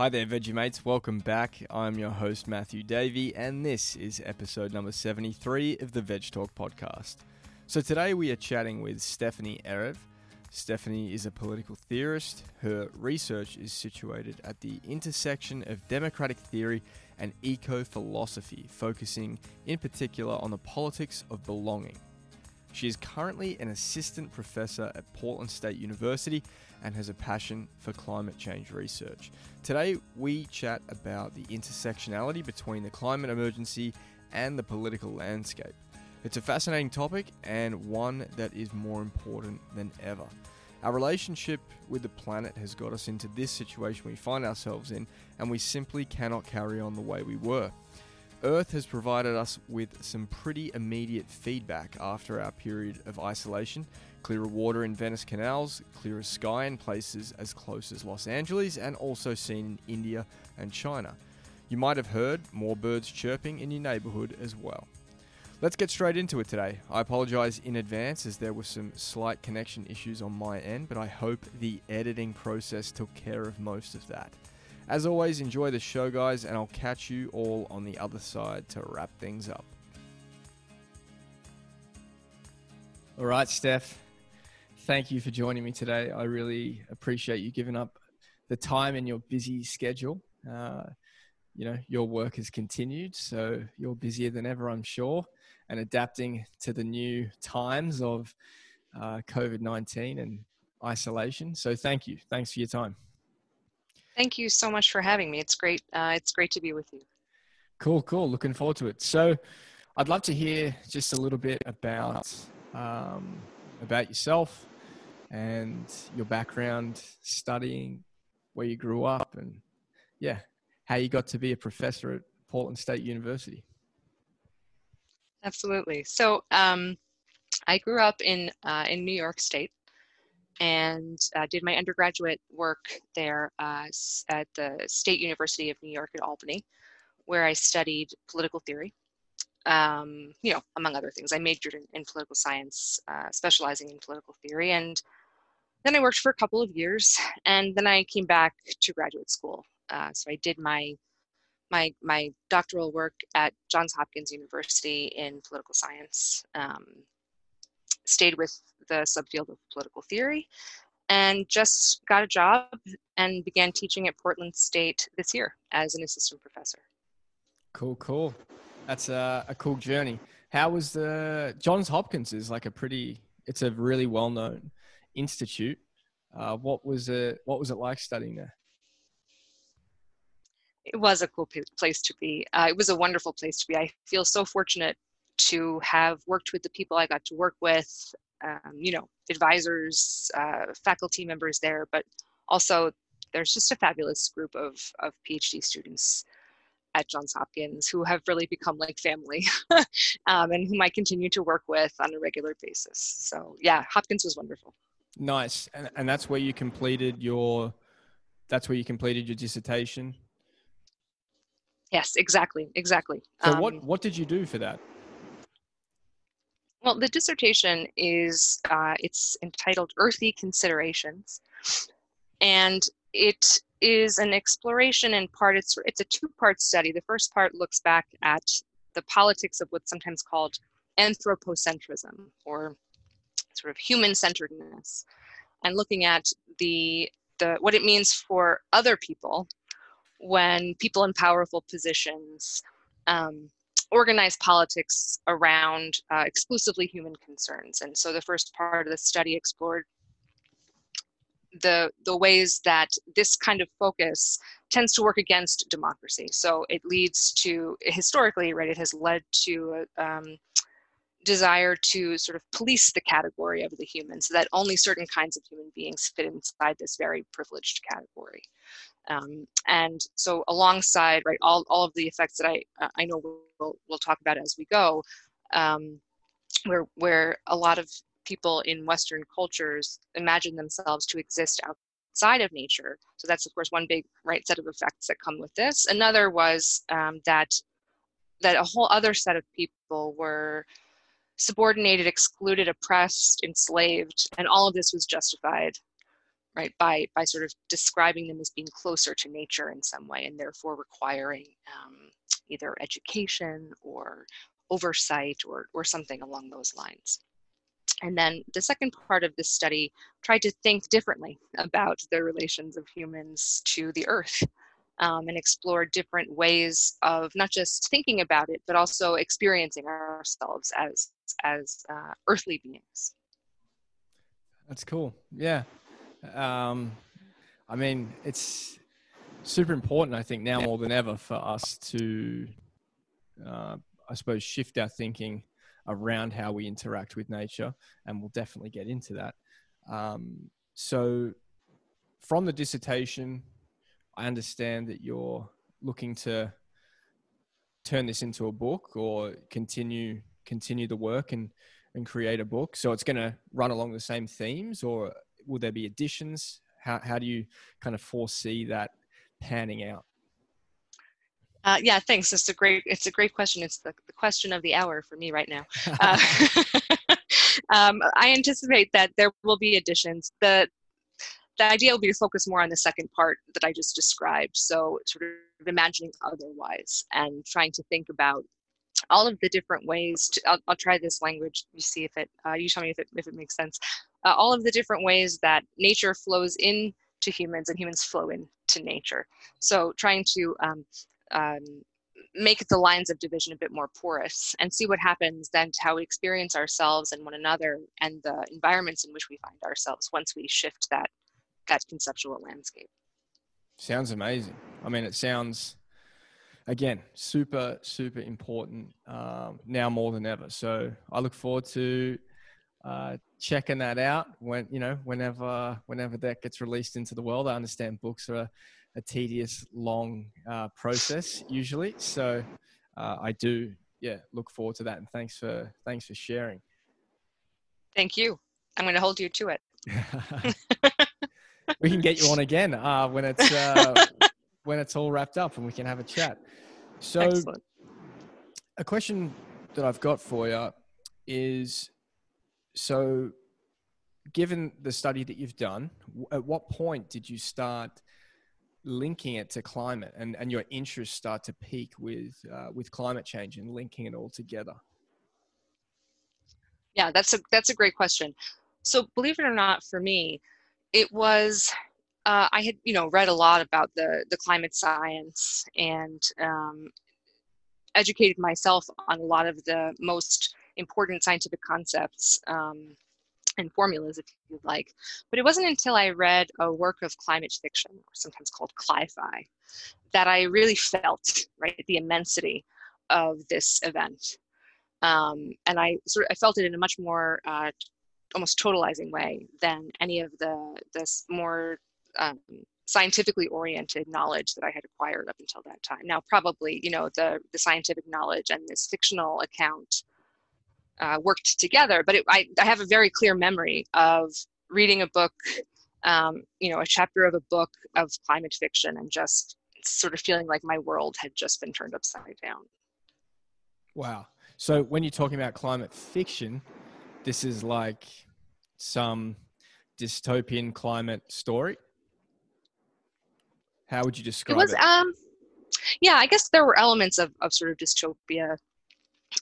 Hi there, Veggie Mates. Welcome back. I'm your host, Matthew Davey, and this is episode number 73 of the VedgeTalk podcast. So today we are chatting with Stephanie Erev. Stephanie is a political theorist. Her research is situated at the intersection of democratic theory and eco philosophy, focusing in particular on the politics of belonging. She is currently an assistant professor at Portland State University and has a passion for climate change research. Today, we chat about the intersectionality between the climate emergency and the political landscape. It's a fascinating topic and one that is more important than ever. Our relationship with the planet has got us into this situation we find ourselves in, and we simply cannot carry on the way we were. Earth has provided us with some pretty immediate feedback after our period of isolation. Clearer water in Venice canals, clearer sky in places as close as Los Angeles, and also seen in India and China. You might have heard more birds chirping in your neighborhood as well. Let's get straight into it today. I apologize in advance as there were some slight connection issues on my end, but I hope the editing process took care of most of that. As always, enjoy the show, guys, and I'll catch you all on the other side to wrap things up. All right, Steph. Thank you for joining me today. I really appreciate you giving up the time in your busy schedule. Uh, you know, your work has continued, so you're busier than ever, I'm sure, and adapting to the new times of uh, COVID 19 and isolation. So, thank you. Thanks for your time. Thank you so much for having me. It's great. Uh, it's great to be with you. Cool, cool. Looking forward to it. So, I'd love to hear just a little bit about um, about yourself and your background, studying, where you grew up, and yeah, how you got to be a professor at Portland State University. Absolutely. So, um, I grew up in uh, in New York State, and uh, did my undergraduate work there uh, at the State University of New York at Albany, where I studied political theory. Um, you know, among other things, I majored in, in political science, uh, specializing in political theory, and then I worked for a couple of years, and then I came back to graduate school. Uh, so I did my my my doctoral work at Johns Hopkins University in political science. Um, stayed with the subfield of political theory and just got a job and began teaching at Portland State this year as an assistant professor. Cool, cool. That's a, a cool journey. How was the Johns Hopkins is like a pretty it's a really well known institute. Uh, what was it what was it like studying there? It was a cool place to be. Uh, it was a wonderful place to be. I feel so fortunate to have worked with the people I got to work with, um, you know, advisors, uh, faculty members there, but also there's just a fabulous group of, of PhD students at Johns Hopkins who have really become like family um, and whom I continue to work with on a regular basis. So yeah, Hopkins was wonderful. Nice. And, and that's where you completed your, that's where you completed your dissertation. Yes, exactly. Exactly. So um, what, what did you do for that? Well, the dissertation is uh, it's entitled "Earthy Considerations," and it is an exploration in part. It's it's a two-part study. The first part looks back at the politics of what's sometimes called anthropocentrism, or sort of human-centeredness, and looking at the the what it means for other people when people in powerful positions um, organize politics around uh, exclusively human concerns. And so the first part of the study explored the the ways that this kind of focus tends to work against democracy. So it leads to historically, right? It has led to um, desire to sort of police the category of the human, so that only certain kinds of human beings fit inside this very privileged category. Um, and so alongside right all, all of the effects that I uh, I know we'll, we'll talk about as we go, um, where where a lot of people in Western cultures imagine themselves to exist outside of nature. So that's of course one big right set of effects that come with this. Another was um, that that a whole other set of people were subordinated, excluded, oppressed, enslaved, and all of this was justified right by by sort of describing them as being closer to nature in some way and therefore requiring um, either education or oversight or or something along those lines. And then the second part of this study tried to think differently about the relations of humans to the earth um, and explore different ways of not just thinking about it, but also experiencing ourselves as, as uh, earthly beings. That's cool. Yeah. Um, I mean, it's super important, I think, now more than ever for us to, uh, I suppose, shift our thinking around how we interact with nature, and we'll definitely get into that. Um, so, from the dissertation, I understand that you're looking to turn this into a book or continue continue the work and and create a book. So it's going to run along the same themes, or will there be additions? How how do you kind of foresee that panning out? Uh, yeah, thanks. It's a great it's a great question. It's the, the question of the hour for me right now. Uh, um, I anticipate that there will be additions. The the idea will be to focus more on the second part that I just described. So sort of imagining otherwise and trying to think about all of the different ways to, I'll, I'll try this language you see if it uh, you tell me if it, if it makes sense. Uh, all of the different ways that nature flows in to humans and humans flow into nature. So trying to um, um, make the lines of division a bit more porous and see what happens then to how we experience ourselves and one another and the environments in which we find ourselves once we shift that that conceptual landscape. Sounds amazing. I mean it sounds again super super important um, now more than ever so i look forward to uh, checking that out when you know whenever whenever that gets released into the world i understand books are a tedious, long uh, process usually. So uh, I do, yeah, look forward to that. And thanks for thanks for sharing. Thank you. I'm going to hold you to it. we can get you on again uh, when it's uh, when it's all wrapped up, and we can have a chat. So, Excellent. a question that I've got for you is so given the study that you've done at what point did you start linking it to climate and, and your interests start to pique with uh, with climate change and linking it all together yeah that's a that's a great question so believe it or not for me it was uh, i had you know read a lot about the the climate science and um, educated myself on a lot of the most important scientific concepts um, and formulas, if you'd like. But it wasn't until I read a work of climate fiction, sometimes called cli-fi, that I really felt right the immensity of this event. Um, and I sort of I felt it in a much more uh, almost totalizing way than any of the this more um, scientifically oriented knowledge that I had acquired up until that time. Now, probably you know the the scientific knowledge and this fictional account uh, worked together. But it, I, I have a very clear memory of reading a book, um, you know, a chapter of a book of climate fiction and just sort of feeling like my world had just been turned upside down. Wow. So when you're talking about climate fiction, this is like some dystopian climate story. How would you describe it? Was, it? Um, yeah, I guess there were elements of, of sort of dystopia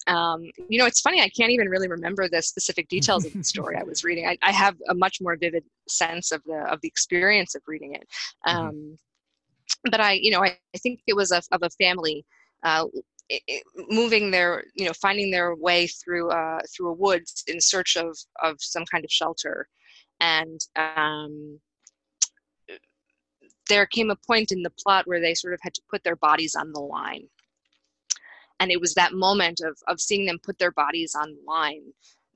um, you know, it's funny. I can't even really remember the specific details of the story I was reading. I, I, have a much more vivid sense of the of the experience of reading it. Mm-hmm. Um, mm-hmm. But I, you know, I, I think it was a, of a family uh, it, it, moving their, you know, finding their way through uh, through a woods in search of of some kind of shelter, and um, there came a point in the plot where they sort of had to put their bodies on the line and it was that moment of of seeing them put their bodies on the line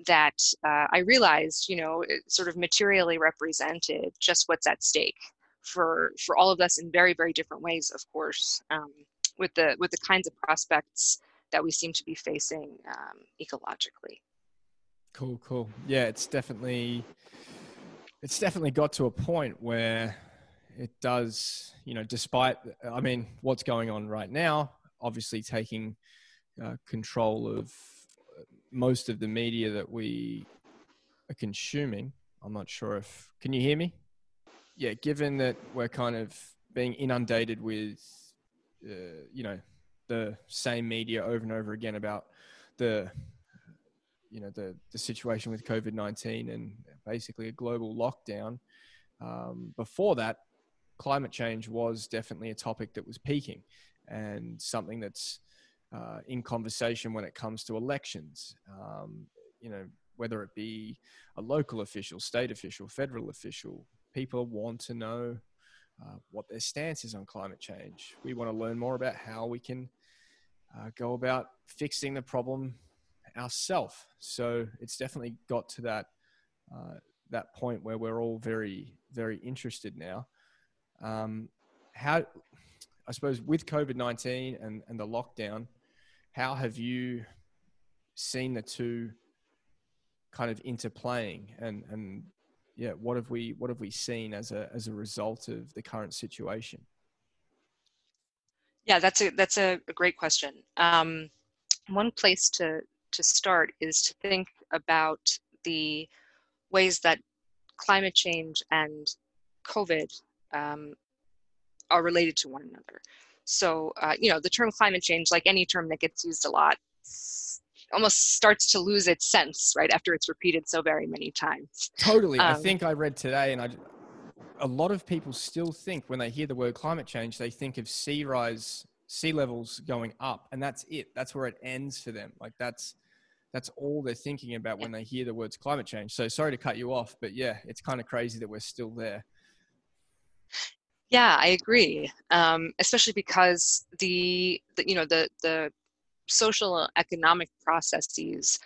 that uh, I realized, you know, it sort of materially represented just what's at stake for for all of us in very very different ways, of course, um, with the with the kinds of prospects that we seem to be facing um, ecologically. Cool, cool. Yeah, it's definitely it's definitely got to a point where it does, you know, despite I mean what's going on right now, obviously taking uh, control of most of the media that we are consuming. I'm not sure if can you hear me? yeah, given that we're kind of being inundated with, uh, you know, the same media over and over again about the, you know, the the situation with COVID nineteen and basically a global lockdown. Um, before that, climate change was definitely a topic that was peaking and something that's uh, in conversation when it comes to elections. Um, you know, whether it be a local official, state official, federal official, people want to know uh, what their stance is on climate change. We want to learn more about how we can uh, go about fixing the problem ourselves. So it's definitely got to that uh, that point where we're all very very interested now. Um, how I suppose with COVID nineteen and and the lockdown, how have you seen the two kind of interplaying? And and yeah what have we what have we seen as a as a result of the current situation? Yeah that's a that's a great question. Um, one place to to start is to think about the ways that climate change and covid um, are related to one another. So uh, you know the term climate change like any term that gets used a lot almost starts to lose its sense right after it's repeated so very many times. Totally. Um, i think i read today and i a lot of people still think when they hear the word climate change they think of sea rise sea levels going up and that's it. That's where it ends for them. Like that's that's all they're thinking about when they hear the words climate change. So sorry to cut you off but yeah it's kind of crazy that we're still there yeah i agree um, especially because the, the you know the the social economic processes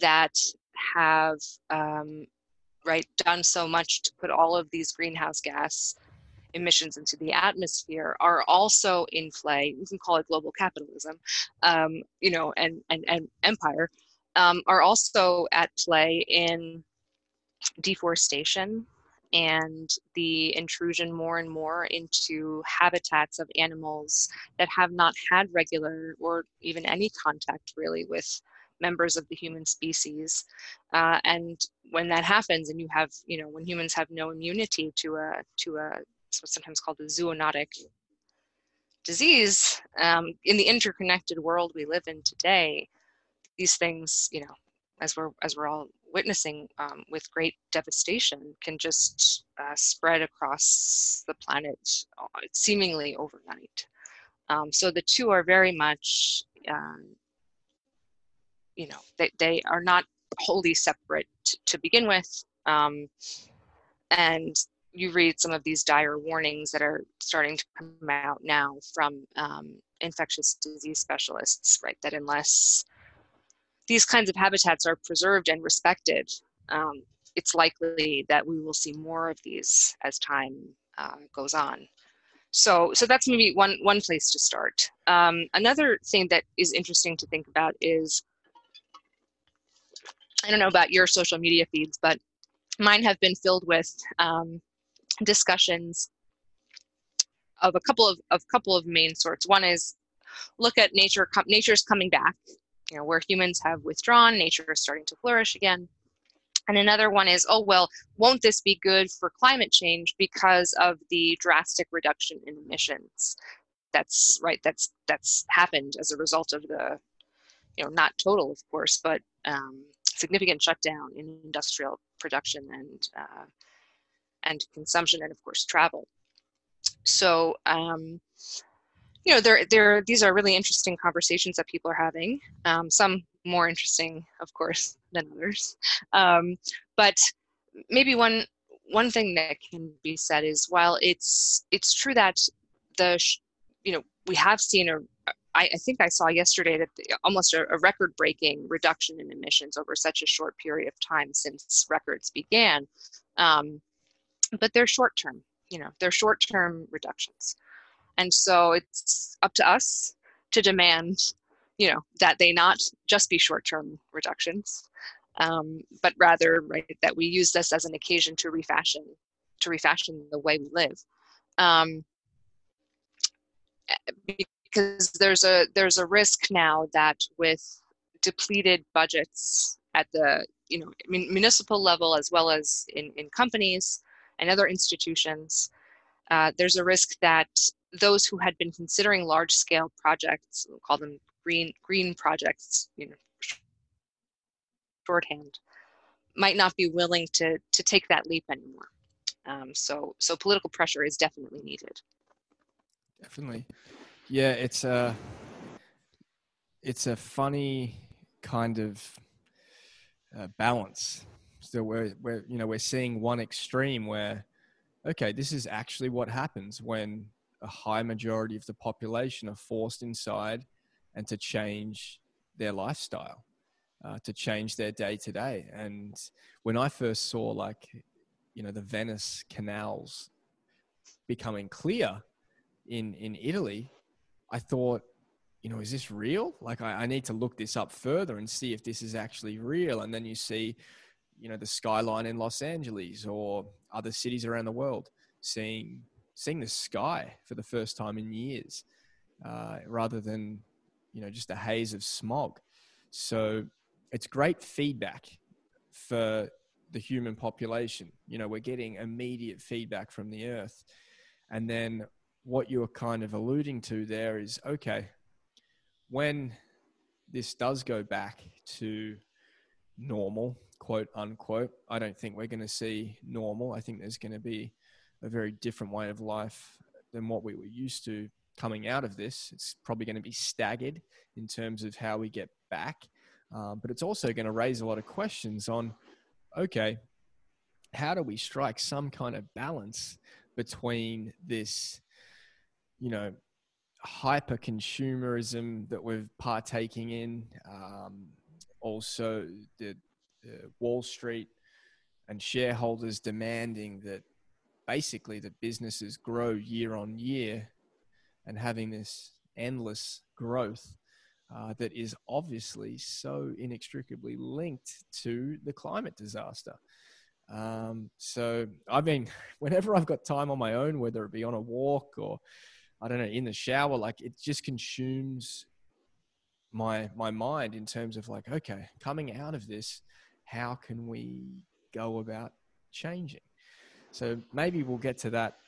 that have um, right done so much to put all of these greenhouse gas emissions into the atmosphere are also in play. We can call it global capitalism, um, you know, and and and empire um, are also at play in deforestation and the intrusion more and more into habitats of animals that have not had regular or even any contact really with members of the human species. Uh, and when that happens and you have you know when humans have no immunity to a to a what's sometimes called a zoonotic disease um, in the interconnected world we live in today these things you know as we're as we're all witnessing um, with great devastation can just uh, spread across the planet uh, seemingly overnight. Um, so the two are very much, um, you know, they, they are not wholly separate t- to begin with. Um, and you read some of these dire warnings that are starting to come out now from um, infectious disease specialists, right? That unless these kinds of habitats are preserved and respected, um, it's likely that we will see more of these as time uh, goes on. So, so that's maybe one one place to start. Um, another thing that is interesting to think about is, I don't know about your social media feeds, but mine have been filled with um, discussions of a couple of, of couple of main sorts. One is look at nature. nature's coming back you know, where humans have withdrawn, nature is starting to flourish again. And another one is, oh, well, won't this be good for climate change because of the drastic reduction in emissions? That's right, that's that's happened as a result of the, you know, not total, of course, but um, significant shutdown in industrial production and uh, and consumption, and of course travel. So um, you know, there, there, these are really interesting conversations that people are having. Um, some more interesting, of course, than others. Um, but maybe one one thing that can be said is while it's it's true that the you know we have seen a I, I think I saw yesterday that almost a, a record breaking reduction in emissions over such a short period of time since records began. Um, but they're short term, you know, they're short term reductions. And so it's up to us to demand, you know, that they not just be short-term reductions, um, but rather, right, that we use this as an occasion to refashion, to refashion the way we live. Um, because there's a there's a risk now that with depleted budgets at the you know municipal level as well as in, in companies and other institutions, uh, there's a risk that those who had been considering large scale projects, we'll call them green, green projects, you know, shorthand, might not be willing to, to take that leap anymore. Um, so, so political pressure is definitely needed. Definitely. Yeah, it's a, it's a funny kind of uh, balance. So we're, we're, you know, we're seeing one extreme where, okay, this is actually what happens when a high majority of the population are forced inside and to change their lifestyle, uh, to change their day to day. And when I first saw like, you know, the Venice canals becoming clear in, in Italy, I thought, you know, is this real? Like, I, I need to look this up further and see if this is actually real. And then you see, you know, the skyline in Los Angeles or other cities around the world seeing seeing the sky for the first time in years, uh, rather than you know just a haze of smog. So it's great feedback for the human population. You know, we're getting immediate feedback from the earth, and then what you're kind of alluding to there is okay when this does go back to normal, quote unquote, I don't think we're going to see normal. I think there's going to be a very different way of life than what we were used to coming out of this. It's probably going to be staggered in terms of how we get back, um, but it's also going to raise a lot of questions on okay, how do we strike some kind of balance between this, you know, hyper consumerism that we're partaking in, um, also the, the Wall Street and shareholders demanding that basically that businesses grow year on year and having this endless growth uh, that is obviously so inextricably linked to the climate disaster. Um, so, I mean, whenever I've got time on my own, whether it be on a walk or I don't know, in the shower, like it just consumes my my mind in terms of like, okay, coming out of this, how can we go about changing? So maybe we'll get to that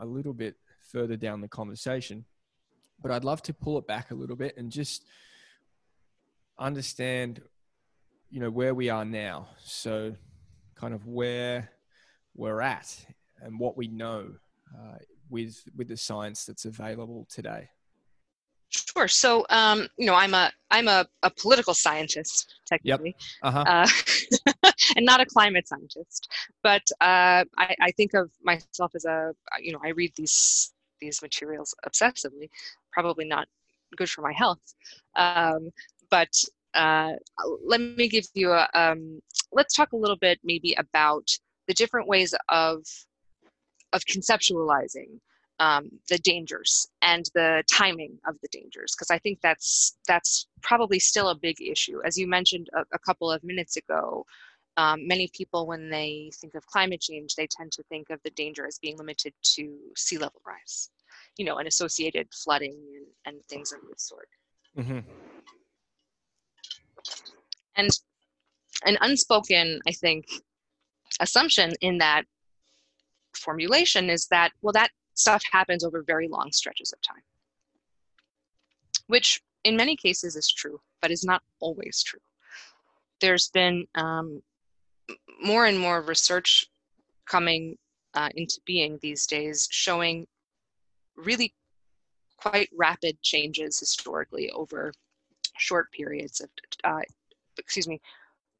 a little bit further down the conversation. But I'd love to pull it back a little bit and just understand, you know, where we are now. So kind of where we're at and what we know uh, with with the science that's available today. Sure. So, um, you know, I'm a I'm a, a political scientist technically, yep. uh-huh. uh, and not a climate scientist. But uh, I, I think of myself as a you know I read these these materials obsessively. Probably not good for my health, um, but uh, let me give you a um, let's talk a little bit maybe about the different ways of of conceptualizing um, the dangers and the timing of the dangers because i think that's that's probably still a big issue as you mentioned a, a couple of minutes ago um, many people when they think of climate change they tend to think of the danger as being limited to sea level rise you know and associated flooding and, and things of this sort mm-hmm. and an unspoken i think assumption in that formulation is that well that stuff happens over very long stretches of time, which in many cases is true, but is not always true. There's been um, more and more research coming uh, into being these days showing really quite rapid changes historically over short periods of uh, excuse me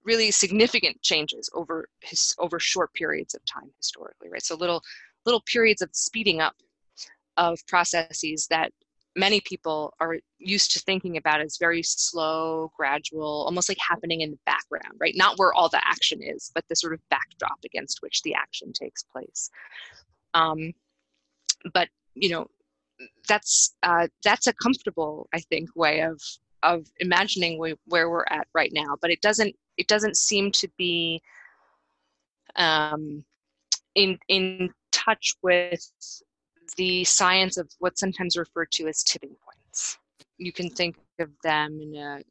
really significant changes over his over short periods of time historically right so little little periods of speeding up of processes that many people are used to thinking about as very slow, gradual, almost like happening in the background, right? Not where all the action is, but the sort of backdrop against which the action takes place. Um, but you know, that's uh, that's a comfortable, I think, way of of imagining we, where we're at right now. But it doesn't it doesn't seem to be um, in in touch with the science of what's sometimes referred to as tipping points. You can think of them in a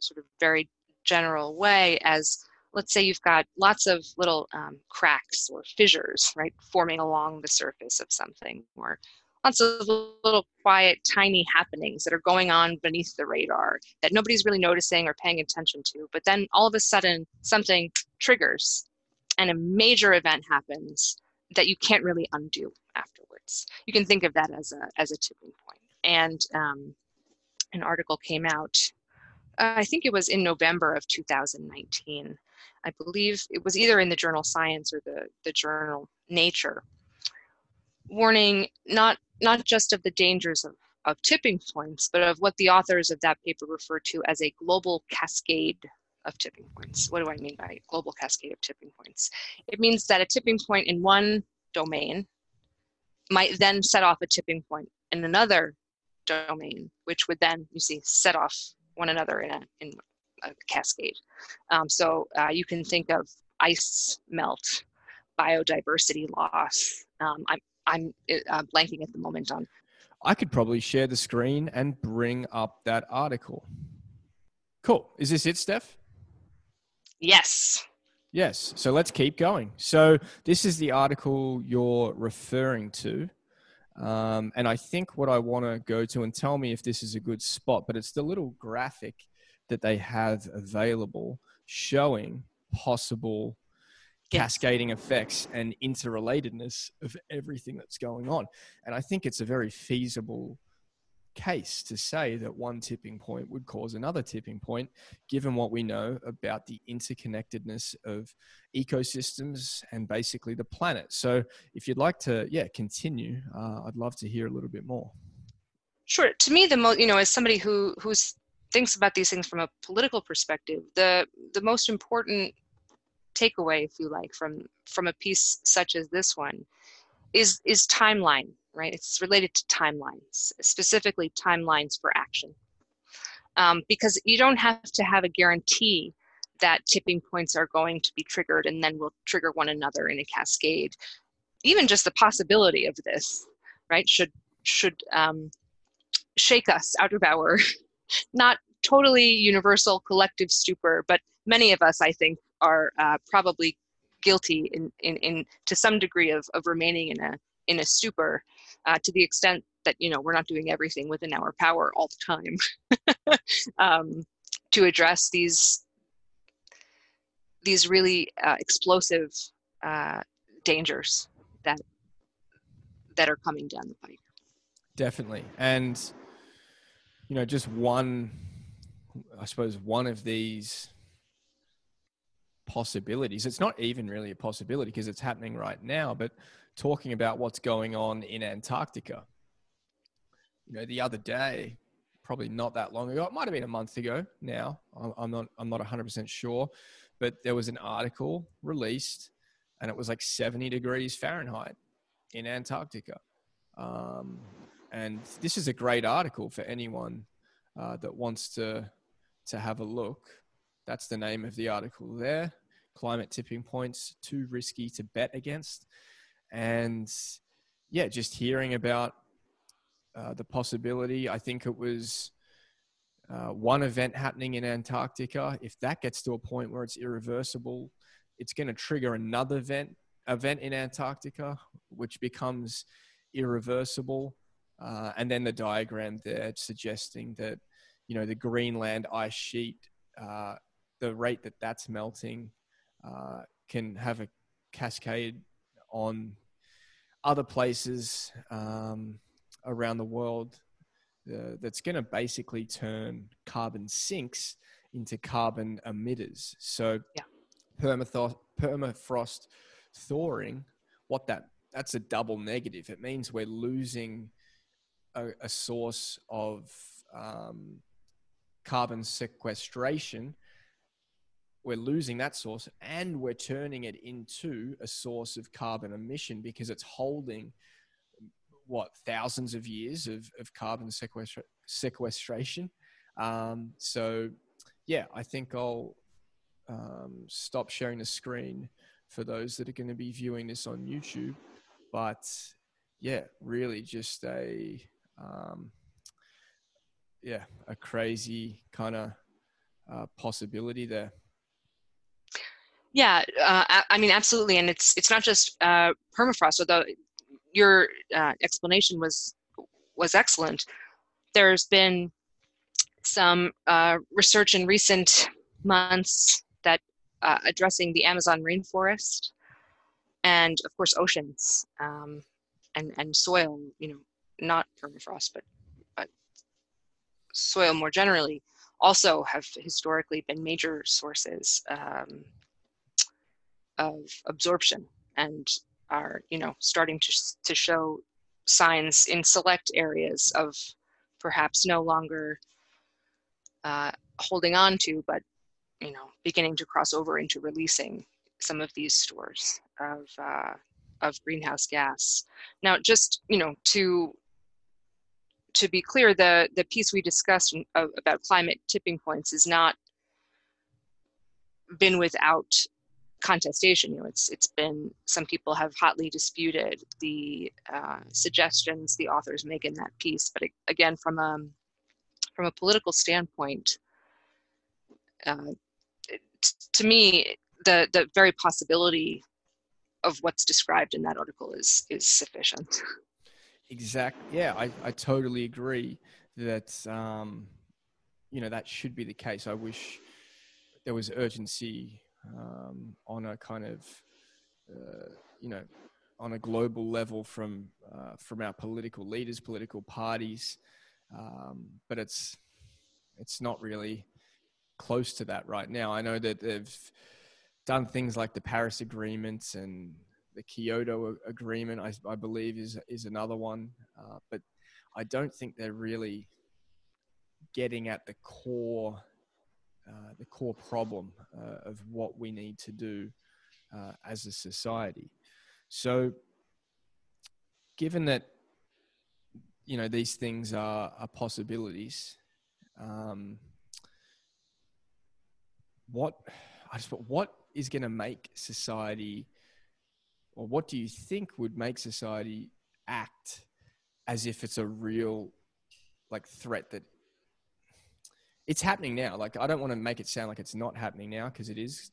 sort of very general way as let's say you've got lots of little um, cracks or fissures, right, forming along the surface of something, or lots of little quiet, tiny happenings that are going on beneath the radar that nobody's really noticing or paying attention to. But then all of a sudden, something triggers and a major event happens that you can't really undo afterwards. You can think of that as a, as a tipping point. And um, an article came out, uh, I think it was in November of 2019. I believe it was either in the journal Science or the, the journal Nature, warning not not just of the dangers of, of tipping points, but of what the authors of that paper refer to as a global cascade of tipping points. What do I mean by global cascade of tipping points? It means that a tipping point in one domain might then set off a tipping point in another domain, which would then, you see, set off one another in a, in a cascade. Um, so uh, you can think of ice melt, biodiversity loss. Um, I'm, I'm uh, blanking at the moment on. I could probably share the screen and bring up that article. Cool. Is this it, Steph? Yes. Yes. So let's keep going. So this is the article you're referring to. Um, and I think what I want to go to and tell me if this is a good spot, but it's the little graphic that they have available showing possible cascading effects and interrelatedness of everything that's going on. And I think it's a very feasible case to say that one tipping point would cause another tipping point, given what we know about the interconnectedness of ecosystems and basically the planet. So, if you'd like to, yeah, continue, uh, I'd love to hear a little bit more. Sure. To me, the most, you know, as somebody who who's thinks about these things from a political perspective, the the most important takeaway, if you like, from from a piece such as this one, is is timeline right? It's related to timelines, specifically timelines for action. Um, because you don't have to have a guarantee that tipping points are going to be triggered and then will trigger one another in a cascade. Even just the possibility of this, right, should should um, shake us out of our not totally universal collective stupor, but many of us, I think, are uh, probably guilty in, in, in to some degree of, of remaining in a in a stupor uh, to the extent that you know we're not doing everything within our power all the time um, to address these these really uh, explosive uh, dangers that that are coming down the pike. Definitely, and you know, just one, I suppose, one of these possibilities. It's not even really a possibility because it's happening right now, but talking about what's going on in Antarctica. You know, the other day, probably not that long ago, it might have been a month ago now. I'm not, I'm not 100% sure, but there was an article released and it was like 70 degrees Fahrenheit in Antarctica. Um, and this is a great article for anyone uh, that wants to to have a look. That's the name of the article there. Climate tipping points too risky to bet against and yeah, just hearing about uh, the possibility. I think it was uh, one event happening in Antarctica. If that gets to a point where it's irreversible, it's going to trigger another event event in Antarctica, which becomes irreversible. Uh, and then the diagram there suggesting that you know the Greenland ice sheet, uh, the rate that that's melting, uh, can have a cascade on other places um, around the world uh, that's going to basically turn carbon sinks into carbon emitters. So yeah. permafrost, permafrost thawing, what that that's a double negative. It means we're losing a, a source of um, carbon sequestration we're losing that source and we're turning it into a source of carbon emission because it's holding what thousands of years of, of carbon sequestra- sequestration. Um, so yeah i think i'll um, stop sharing the screen for those that are going to be viewing this on youtube. But yeah really just a um, yeah a crazy kind of uh, possibility there Yeah, uh, I mean, absolutely, and it's it's not just uh, permafrost. Although your uh, explanation was was excellent, there's been some uh, research in recent months that uh, addressing the Amazon rainforest and, of course, oceans um, and and soil. You know, not permafrost, but but soil more generally also have historically been major sources um, of absorption and are you know starting to, to show signs in select areas of perhaps no longer uh, holding on to but you know beginning to cross over into releasing some of these stores of uh, of greenhouse gas. Now just you know to to be clear the the piece we discussed about climate tipping points is not been without contestation. You know, it's it's been some people have hotly disputed the uh, suggestions the authors make in that piece. But again, from a from a political standpoint, uh, to me, the the very possibility of what's described in that article is is sufficient. Exact. Yeah, I, I totally agree that um, you know that should be the case. I wish there was urgency um, on a kind of uh, you know on a global level from uh, from our political leaders, political parties, um, but it's it's not really close to that right now. I know that they've done things like the Paris agreements and the Kyoto agreement. I, I believe is is another one, uh, but I don't think they're really getting at the core uh, the core problem uh, of what we need to do uh, as a society. So, given that you know these things are, are possibilities, um, what I just what is going to make society, or what do you think would make society act as if it's a real like threat that it's happening now. Like I don't want to make it sound like it's not happening now because it is,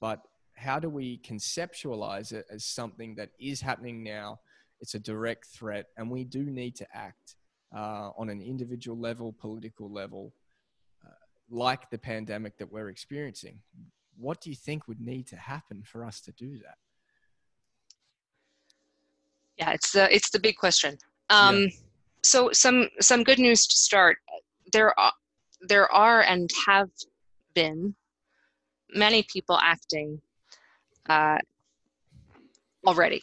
but how do we conceptualize it as something that is happening now? It's a direct threat, and we do need to act uh, on an individual level, political level, uh, like the pandemic that we're experiencing. What do you think would need to happen for us to do that? Yeah, it's the it's the big question. Um, yeah. So some some good news to start. There are there are and have been many people acting uh, already.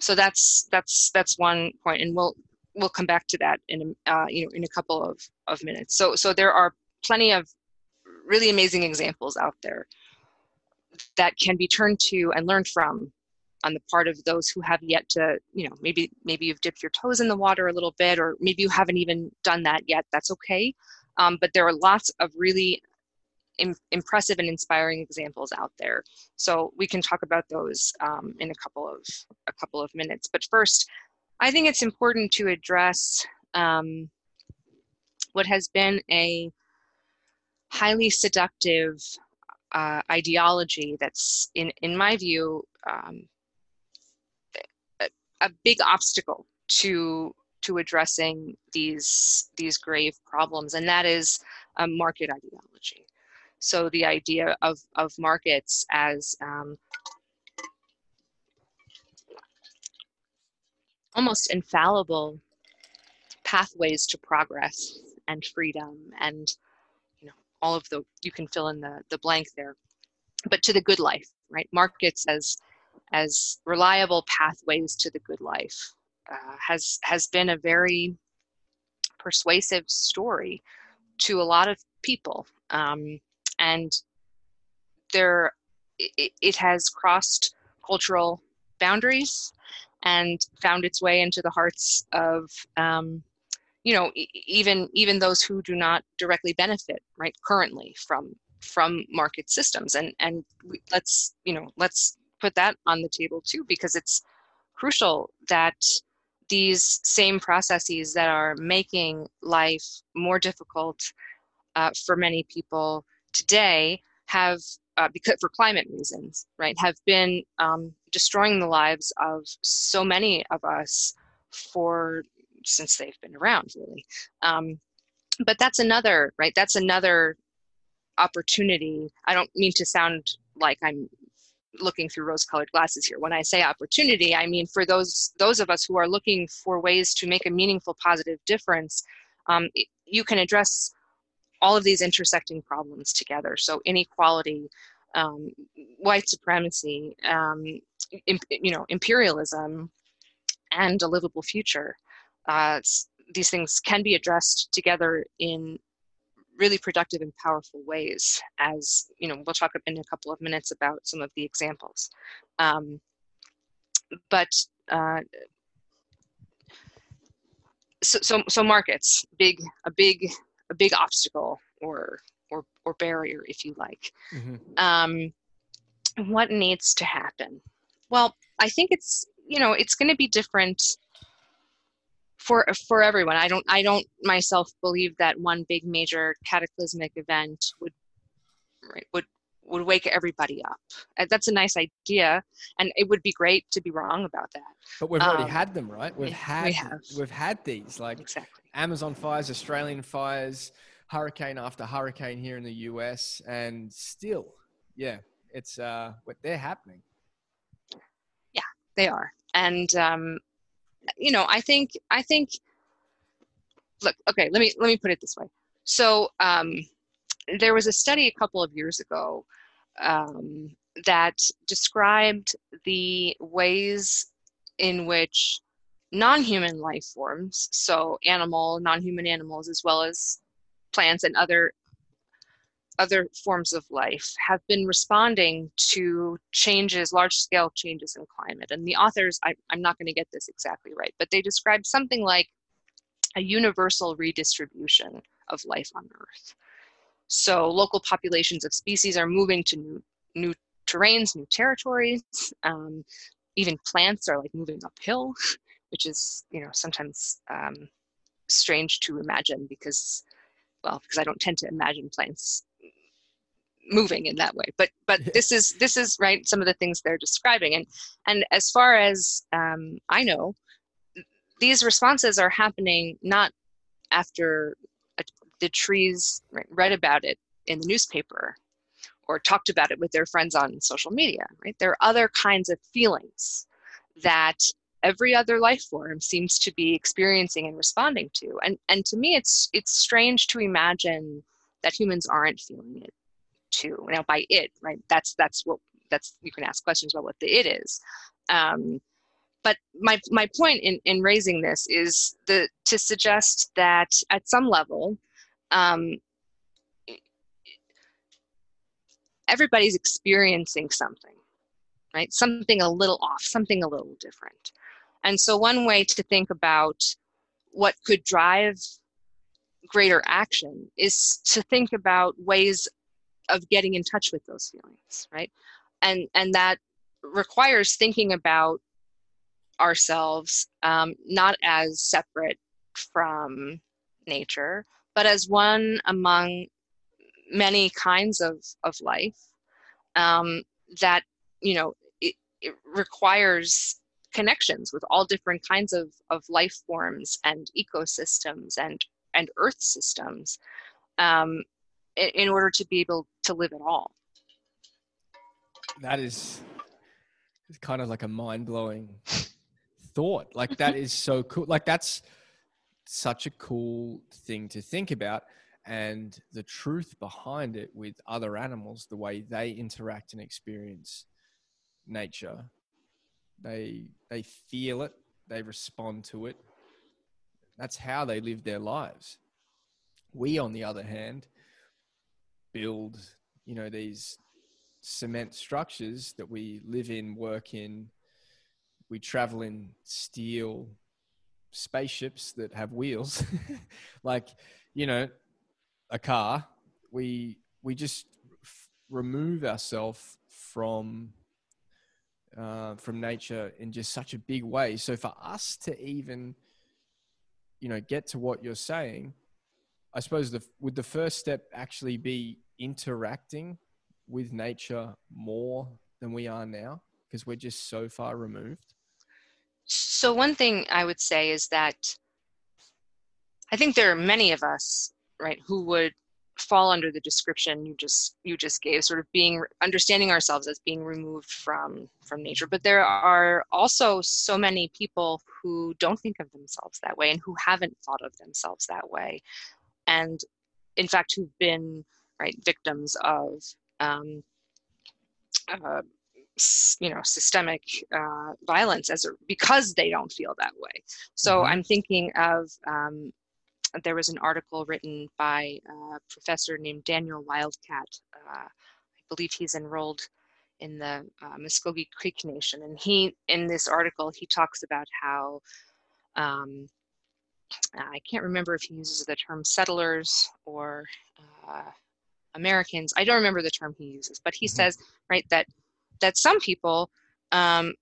So that's that's that's one point, and we'll we'll come back to that in a, uh, you know in a couple of, of minutes. So so there are plenty of really amazing examples out there that can be turned to and learned from on the part of those who have yet to you know maybe maybe you've dipped your toes in the water a little bit or maybe you haven't even done that yet that's okay um, but there are lots of really Im- impressive and inspiring examples out there. So we can talk about those um, in a couple of a couple of minutes. But first, I think it's important to address um, what has been a highly seductive uh, ideology that's, in in my view, um, a, a big obstacle to to addressing these these grave problems, and that is a market ideology. So the idea of of markets as um, almost infallible pathways to progress and freedom and you know all of the you can fill in the the blank there. But to the good life right? Markets as as reliable pathways to the good life uh, has has been a very persuasive story to a lot of people, um, and there it, it has crossed cultural boundaries and found its way into the hearts of um, you know even even those who do not directly benefit right currently from from market systems. And and let's you know let's put that on the table too because it's crucial that these same processes that are making life more difficult uh, for many people today have uh, because for climate reasons, right, have been um, destroying the lives of so many of us for since they've been around, really. Um, but that's another, right? That's another opportunity. I don't mean to sound like I'm looking through rose-colored glasses here. When I say opportunity, I mean for those those of us who are looking for ways to make a meaningful, positive difference. Um, you can address all of these intersecting problems together. So inequality, um, white supremacy, um, imp, you know, imperialism, and a livable future. Uh, these things can be addressed together in really productive and powerful ways as you know we'll talk in a couple of minutes about some of the examples. Um, but uh, so, so so markets big a big a big obstacle or or or barrier if you like. Mm-hmm. um, what needs to happen? Well i think it's you know it's going to be different for for everyone. I don't I don't myself believe that one big major cataclysmic event would right, would would wake everybody up. That's a nice idea, and it would be great to be wrong about that. But we've already um, had them, right? We've had we have. we've had these like exactly. Amazon fires, Australian fires, hurricane after hurricane here in the US, and still, yeah, it's uh, they're happening. Yeah, they are, and um, you know, I think I think look, okay, let me let me put it this way. So um, there was a study a couple of years ago um, that described the ways in which non-human life forms, so animal, non-human animals, as well as plants and other other forms of life have been responding to changes, large scale changes in climate. And the authors, I, am not going to get this exactly right, but they describe something like a universal redistribution of life on Earth. So local populations of species are moving to new, new terrains, new territories. Um, even plants are like moving uphill, which is, you know, sometimes um, strange to imagine because well because i don't tend to imagine plants moving in that way. But but this is this is right some of the things they're describing. And and as far as um, i know these responses are happening not after a, the trees read about it in the newspaper or talked about it with their friends on social media right? There are other kinds of feelings that every other life form seems to be experiencing and responding to. And and to me it's it's strange to imagine that humans aren't feeling it to. Now by it right that's that's what that's you can ask questions about what the it is. Um, but my my point in in raising this is the to suggest that at some level um, everybody's experiencing something right? Something a little off something a little different. And so one way to think about what could drive greater action is to think about ways of getting in touch with those feelings right? And and that requires thinking about ourselves um, not as separate from nature but as one among many kinds of of life um, that you know it, it requires connections with all different kinds of, of life forms and ecosystems and and earth systems um, in, order to be able to live at all. That is kind of like a mind blowing thought. Like that is so cool. Like that's such a cool thing to think about and the truth behind it with other animals, the way they interact and experience nature. They they feel it, they respond to it. That's how they live their lives. We, on the other hand, build, you know, these cement structures that we live in, work in. We travel in steel spaceships that have wheels, like, you know, a car. We we just f- remove ourselves from uh, from nature in just such a big way. So for us to even, you know, get to what you're saying, I suppose the would the first step actually be interacting with nature more than we are now because we're just so far removed? So, one thing I would say is that I think there are many of us, right, who would fall under the description you just you just gave sort of being understanding ourselves as being removed from from nature but there are also so many people who don't think of themselves that way and who haven't thought of themselves that way and in fact who've been right victims of um, uh, you know systemic uh, violence as a, because they don't feel that way so mm-hmm. i'm thinking of um, there was an article written by a professor named Daniel Wildcat. Uh, I believe he's enrolled in the uh, Muscogee Creek Nation, and he, in this article, he talks about how um, I can't remember if he uses the term settlers or uh, Americans. I don't remember the term he uses, but he mm-hmm. says right that that some people um,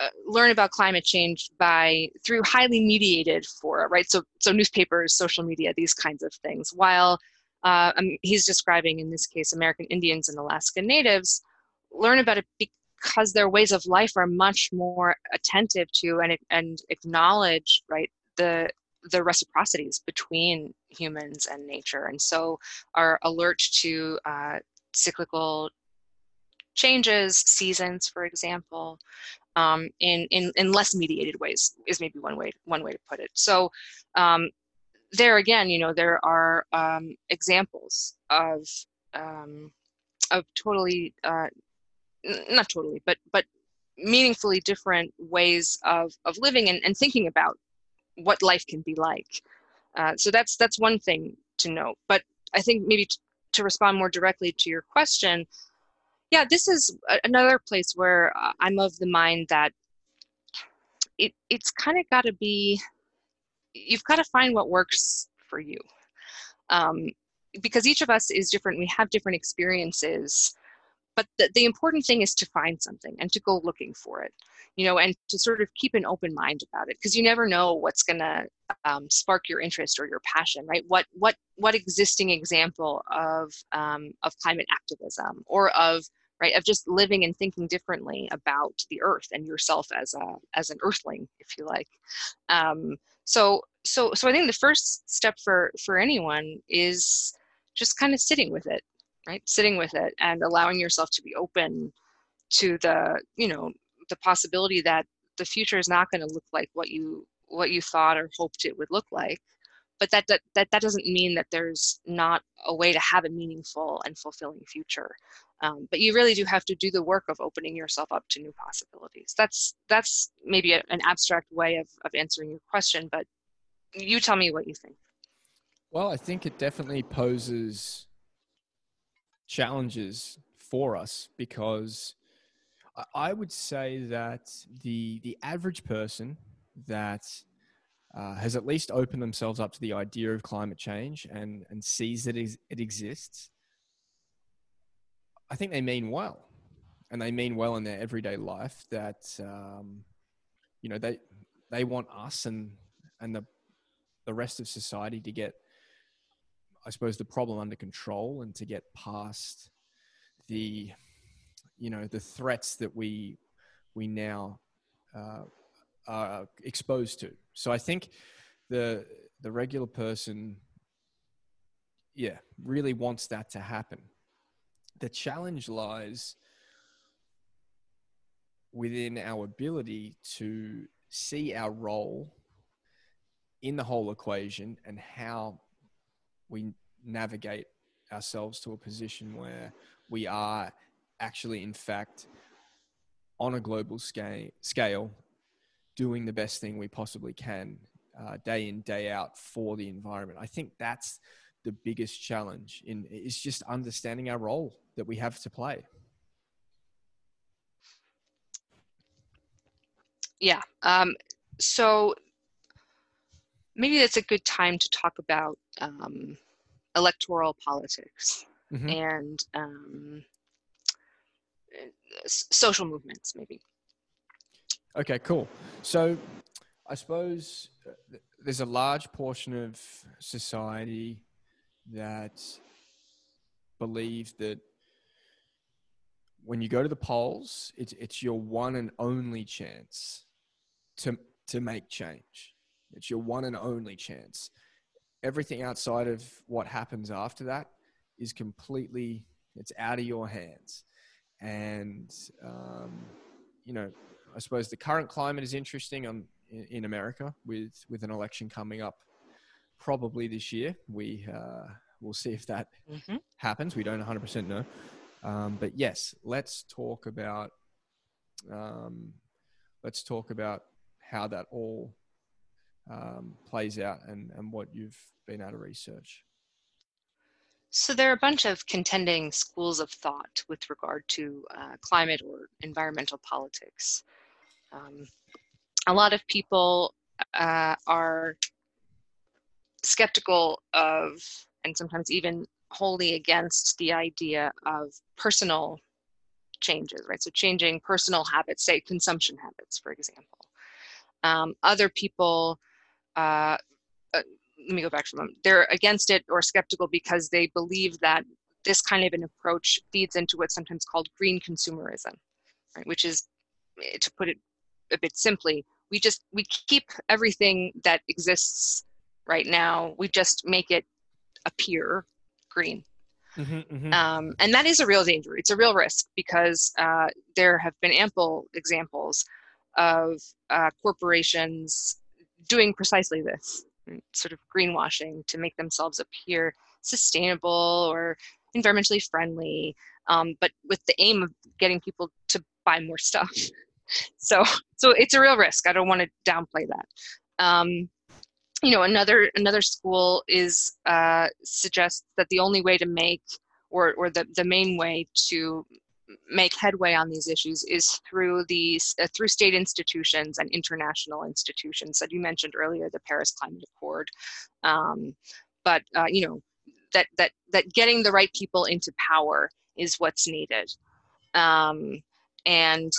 uh, learn about climate change by through highly mediated fora, right? So, so newspapers, social media, these kinds of things. While uh, um, he's describing, in this case, American Indians and Alaska Natives, learn about it because their ways of life are much more attentive to and and acknowledge, right, the the reciprocities between humans and nature, and so are alert to uh, cyclical changes, seasons, for example, um, in, in, in less mediated ways is maybe one way one way to put it. So um, there again, you know, there are um, examples of um, of totally uh, not totally, but but meaningfully different ways of of living and, and thinking about what life can be like. Uh, so that's that's one thing to note. But I think maybe t- to respond more directly to your question, yeah, this is another place where uh, I'm of the mind that it it's kind of got to be you've got to find what works for you um, because each of us is different we have different experiences but the, the important thing is to find something and to go looking for it you know and to sort of keep an open mind about it because you never know what's going to um, spark your interest or your passion right? What what what existing example of um, of climate activism or of right of just living and thinking differently about the earth and yourself as a as an earthling if you like. Um, so so so i think the first step for for anyone is just kind of sitting with it right? Sitting with it and allowing yourself to be open to the you know the possibility that the future is not going to look like what you what you thought or hoped it would look like. But that, that that that doesn't mean that there's not a way to have a meaningful and fulfilling future. Um, but you really do have to do the work of opening yourself up to new possibilities. That's that's maybe a, an abstract way of, of answering your question but you tell me what you think. Well i think it definitely poses challenges for us because I would say that the the average person that uh, has at least opened themselves up to the idea of climate change and, and sees that it exists, I think they mean well. And they mean well in their everyday life that, um, you know, they, they want us and, and the, the rest of society to get, I suppose, the problem under control and to get past the, you know, the threats that we, we now uh, are exposed to. So I think the the regular person, yeah, really wants that to happen. The challenge lies within our ability to see our role in the whole equation and how we navigate ourselves to a position where we are actually, in fact, on a global scale, scale doing the best thing we possibly can uh, day in day out for the environment. I think that's the biggest challenge in is just understanding our role that we have to play. Yeah um, so maybe that's a good time to talk about um, electoral politics mm-hmm. and um, social movements maybe Okay, cool. So I suppose uh, there's a large portion of society that believes that when you go to the polls, it's it's your one and only chance to to make change. It's your one and only chance. Everything outside of what happens after that is completely it's out of your hands. And um, you know, I suppose the current climate is interesting on in, in America with with an election coming up probably this year. We uh, we'll see if that mm-hmm. happens. We don't 100% know. Um, but yes, let's talk about um, let's talk about how that all um, plays out and, and what you've been able to research. So there are a bunch of contending schools of thought with regard to uh, climate or environmental politics. Um, a lot of people uh, are skeptical of, and sometimes even wholly against the idea of personal changes, right? So changing personal habits, say consumption habits, for example. Um, other people, uh, uh, let me go back from them. They're against it or skeptical because they believe that this kind of an approach feeds into what's sometimes called green consumerism, right? Which is, eh, to put it a bit simply, we just we keep everything that exists right now. We just make it appear green. Mm-hmm, mm-hmm. Um, and that is a real danger. It's a real risk because uh, there have been ample examples of uh, corporations doing precisely this sort of greenwashing to make themselves appear sustainable or environmentally friendly, um, but with the aim of getting people to buy more stuff. so, so it's a real risk. I don't want to downplay that. Um, you know another another school is uh, suggests that the only way to make or or the, the main way to make headway on these issues is through these uh, through state institutions and international institutions that you mentioned earlier the paris climate accord. Um, but uh, you know that that that getting the right people into power is what's needed. Um, and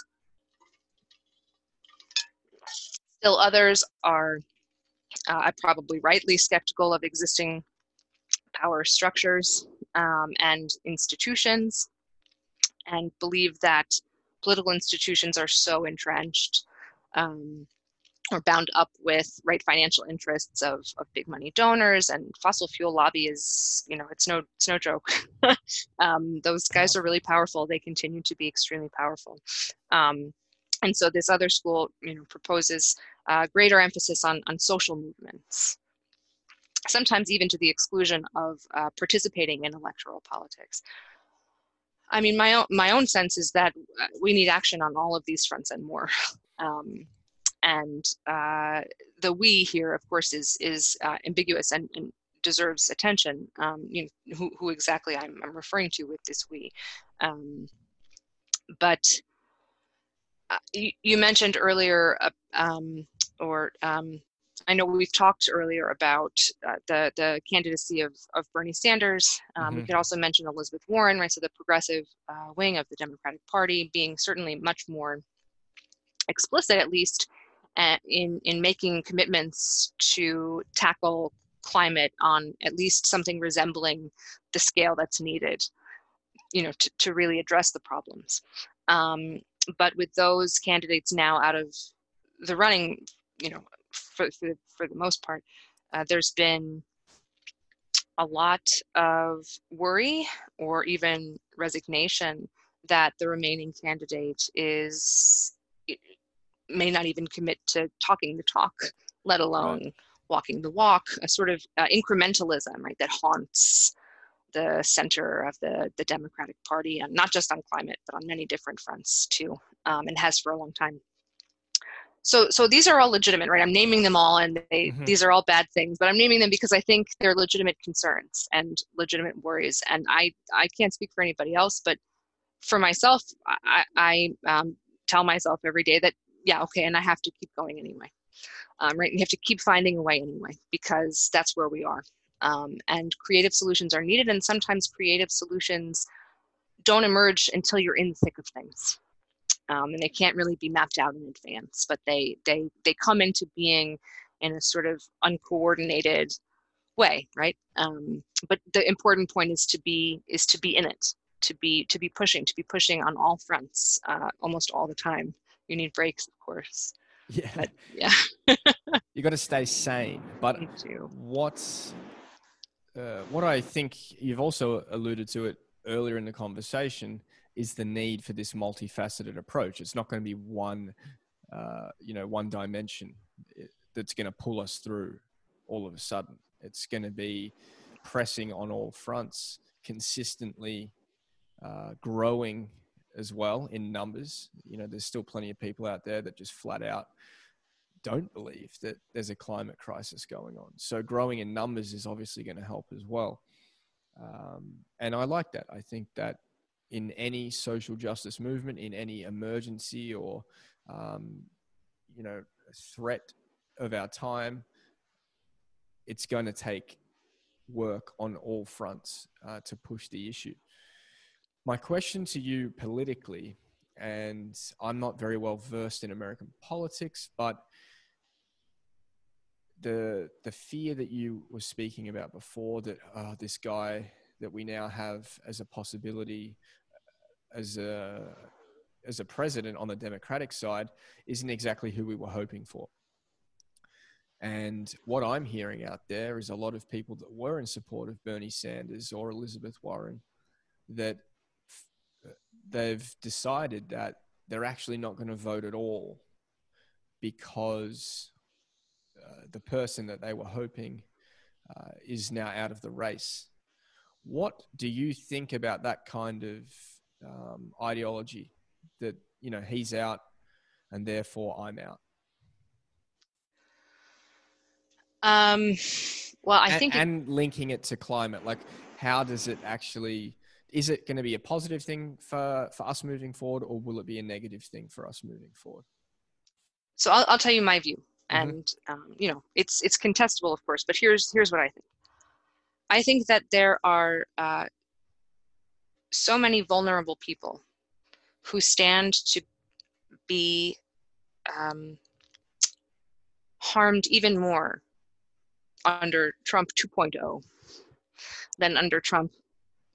still others are uh, probably rightly skeptical of existing power structures um, and institutions and believe that political institutions are so entrenched um, or bound up with right financial interests of, of big money donors and fossil fuel lobby is you know it's no it's no joke. Um, those guys are really powerful. They continue to be extremely powerful. Um, and so this other school you know proposes uh, greater emphasis on, on social movements, sometimes even to the exclusion of uh, participating in electoral politics. I mean, my own, my own sense is that uh, we need action on all of these fronts and more. Um, and uh, the we here, of course, is is uh, ambiguous and, and, deserves attention. Um, you know, who, who exactly I'm, I'm, referring to with this we. Um, but uh, you, you, mentioned earlier uh, um, or um, I know we've talked earlier about uh, the the candidacy of, of Bernie Sanders. Um, mm-hmm. We could also mention Elizabeth Warren, right? So the progressive uh, wing of the Democratic Party being certainly much more explicit, at least, uh, in in making commitments to tackle climate on at least something resembling the scale that's needed, you know, to, to really address the problems. Um, but with those candidates now out of the running you know, for, for, for the most part, uh, there's been a lot of worry or even resignation that the remaining candidate is may not even commit to talking the talk, let alone walking the walk. A sort of uh, incrementalism, right, that haunts the center of the the Democratic Party, and not just on climate, but on many different fronts too, um, and has for a long time so so these are all legitimate right? I'm naming them all and they, mm-hmm. these are all bad things but i'm naming them because i think they're legitimate concerns and legitimate worries. And i i can't speak for anybody else but for myself i i um, tell myself every day that yeah okay and i have to keep going anyway. Um, right you have to keep finding a way anyway because that's where we are. Um, and creative solutions are needed and sometimes creative solutions don't emerge until you're in the thick of things um, and they can't really be mapped out in advance but they they they come into being in a sort of uncoordinated way right? Um, but the important point is to be is to be in it to be to be pushing to be pushing on all fronts uh, almost all the time. You need breaks of course yeah. but yeah. You got to stay sane but what's uh, what i think you've also alluded to it earlier in the conversation is the need for this multifaceted approach it's not going to be one uh, you know one dimension eh, that's going to pull us through all of a sudden it's going to be pressing on all fronts consistently uh, growing as well in numbers. You know, there's still plenty of people out there that just flat out don't believe that there's a climate crisis going on. So growing in numbers is obviously going to help as well. Um, and I like that. I think that in any social justice movement, in any emergency or, um, you know, threat of our time, it's going to take work on all fronts uh, to push the issue. My question to you politically, and I'm not very well versed in American politics, but the the fear that you were speaking about before that uh, this guy that we now have as a possibility as a as a president on the Democratic side isn't exactly who we were hoping for. And what I'm hearing out there is a lot of people that were in support of Bernie Sanders or Elizabeth Warren that they've decided that they're actually not going to vote at all because uh, the person that they were hoping uh, is now out of the race. What do you think about that kind of um, ideology that, you know, he's out and therefore I'm out? Um, well, I and, think, and linking it to climate, like how does it actually? Is it going to be a positive thing for for us moving forward, or will it be a negative thing for us moving forward? So I'll, I'll tell you my view, mm-hmm. and um, you know it's it's contestable, of course, but here's here's what I think. I think that there are uh, so many vulnerable people who stand to be um, harmed even more under Trump 2.0 than under Trump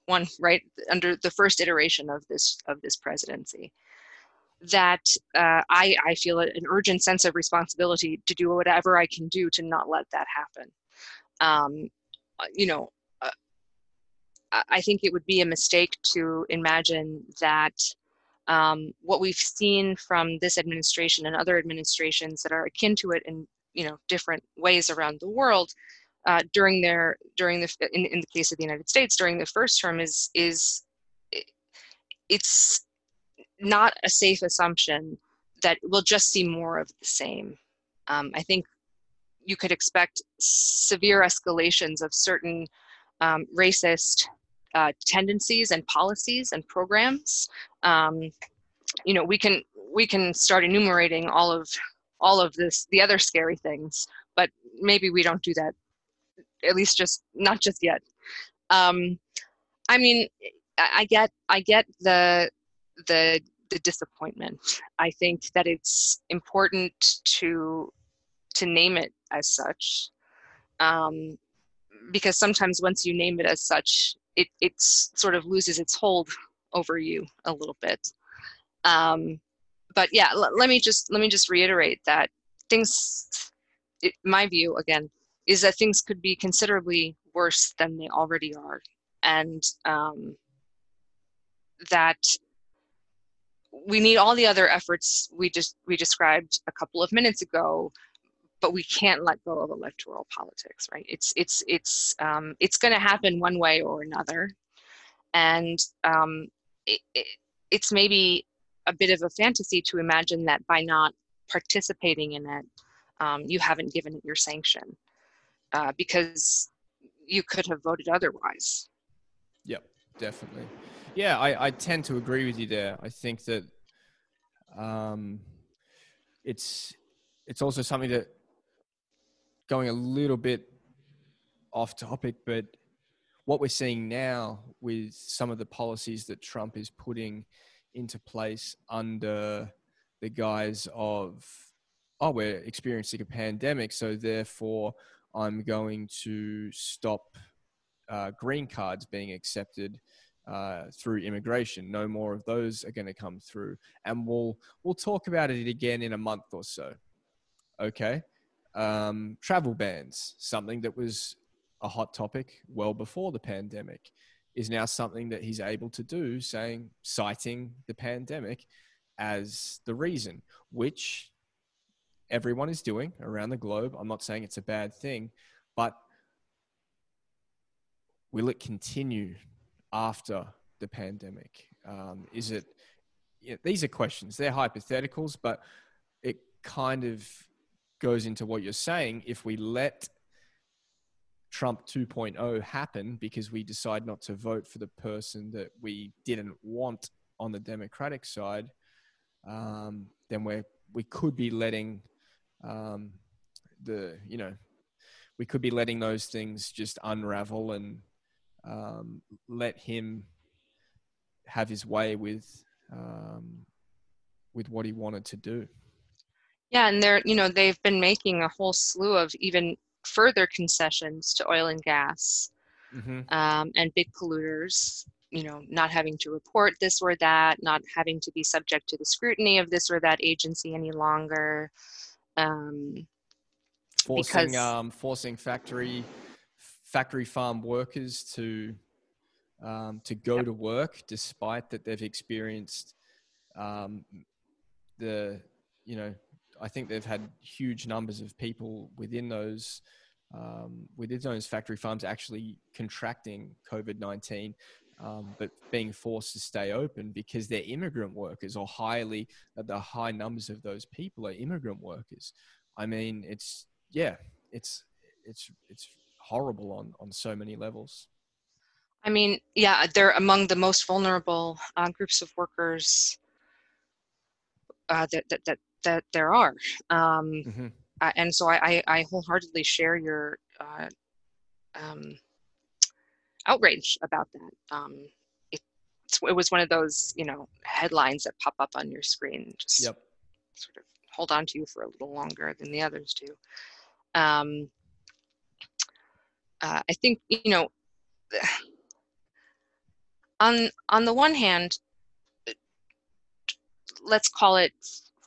one right under the first iteration of this of this presidency that uh, I, I feel an urgent sense of responsibility to do whatever I can do to not let that happen. Um, you know, I think it would be a mistake to imagine that um, what we've seen from this administration and other administrations that are akin to it in you know different ways around the world uh, during their during the in, in the case of the United States during the first term is is it's not a safe assumption that we'll just see more of the same. Um, I think you could expect severe escalations of certain um, racist uh, tendencies and policies and programs. Um, you know, we can we can start enumerating all of all of this the other scary things but maybe we don't do that at least just not just yet um i mean i get i get the the the disappointment i think that it's important to to name it as such um because sometimes once you name it as such it it's sort of loses its hold over you a little bit um but yeah, l- let me just let me just reiterate that things. It, my view again is that things could be considerably worse than they already are, and um, that we need all the other efforts we just we described a couple of minutes ago but we can't let go of electoral politics right it's it's it's um, it's going to happen one way or another and um, it, it, it's maybe a bit of a fantasy to imagine that by not participating in it, um, you haven't given it your sanction uh, because you could have voted otherwise. Yep, definitely. Yeah, I, I tend to agree with you there. I think that um, it's it's also something that going a little bit off topic, but what we're seeing now with some of the policies that Trump is putting into place under the guise of, oh, we're experiencing a pandemic, so therefore I'm going to stop uh, green cards being accepted uh, through immigration. No more of those are going to come through, and we'll we'll talk about it again in a month or so. Okay, um, travel bans, something that was a hot topic well before the pandemic, is now something that he's able to do, saying citing the pandemic as the reason, which everyone is doing around the globe. I'm not saying it's a bad thing, but will it continue after the pandemic? Um, is it? You know, these are questions. They're hypotheticals, but it kind of goes into what you're saying. If we let Trump 2.0 happen because we decide not to vote for the person that we didn't want on the Democratic side, um, then we we could be letting um, the you know we could be letting those things just unravel and um, let him have his way with um, with what he wanted to do. Yeah, and they're you know they've been making a whole slew of even further concessions to oil and gas mm-hmm. um, and big polluters. You know, not having to report this or that, not having to be subject to the scrutiny of this or that agency any longer. Um, forcing because, um, forcing factory factory farm workers to um, to go yep. to work despite that they've experienced um, the you know I think they've had huge numbers of people within those um, within those factory farms actually contracting COVID nineteen, um, but being forced to stay open because they're immigrant workers or highly the high numbers of those people are immigrant workers. I mean, it's yeah, it's it's it's horrible on on so many levels. I mean, yeah, they're among the most vulnerable uh, groups of workers uh, that, that that that there are, um, mm-hmm. uh, and so I, I, wholeheartedly share your uh, um, outrage about that. Um, it, it was one of those you know headlines that pop up on your screen, just yep. sort of hold on to you for a little longer than the others do. Um, uh, I think you know on on the one hand, let's call it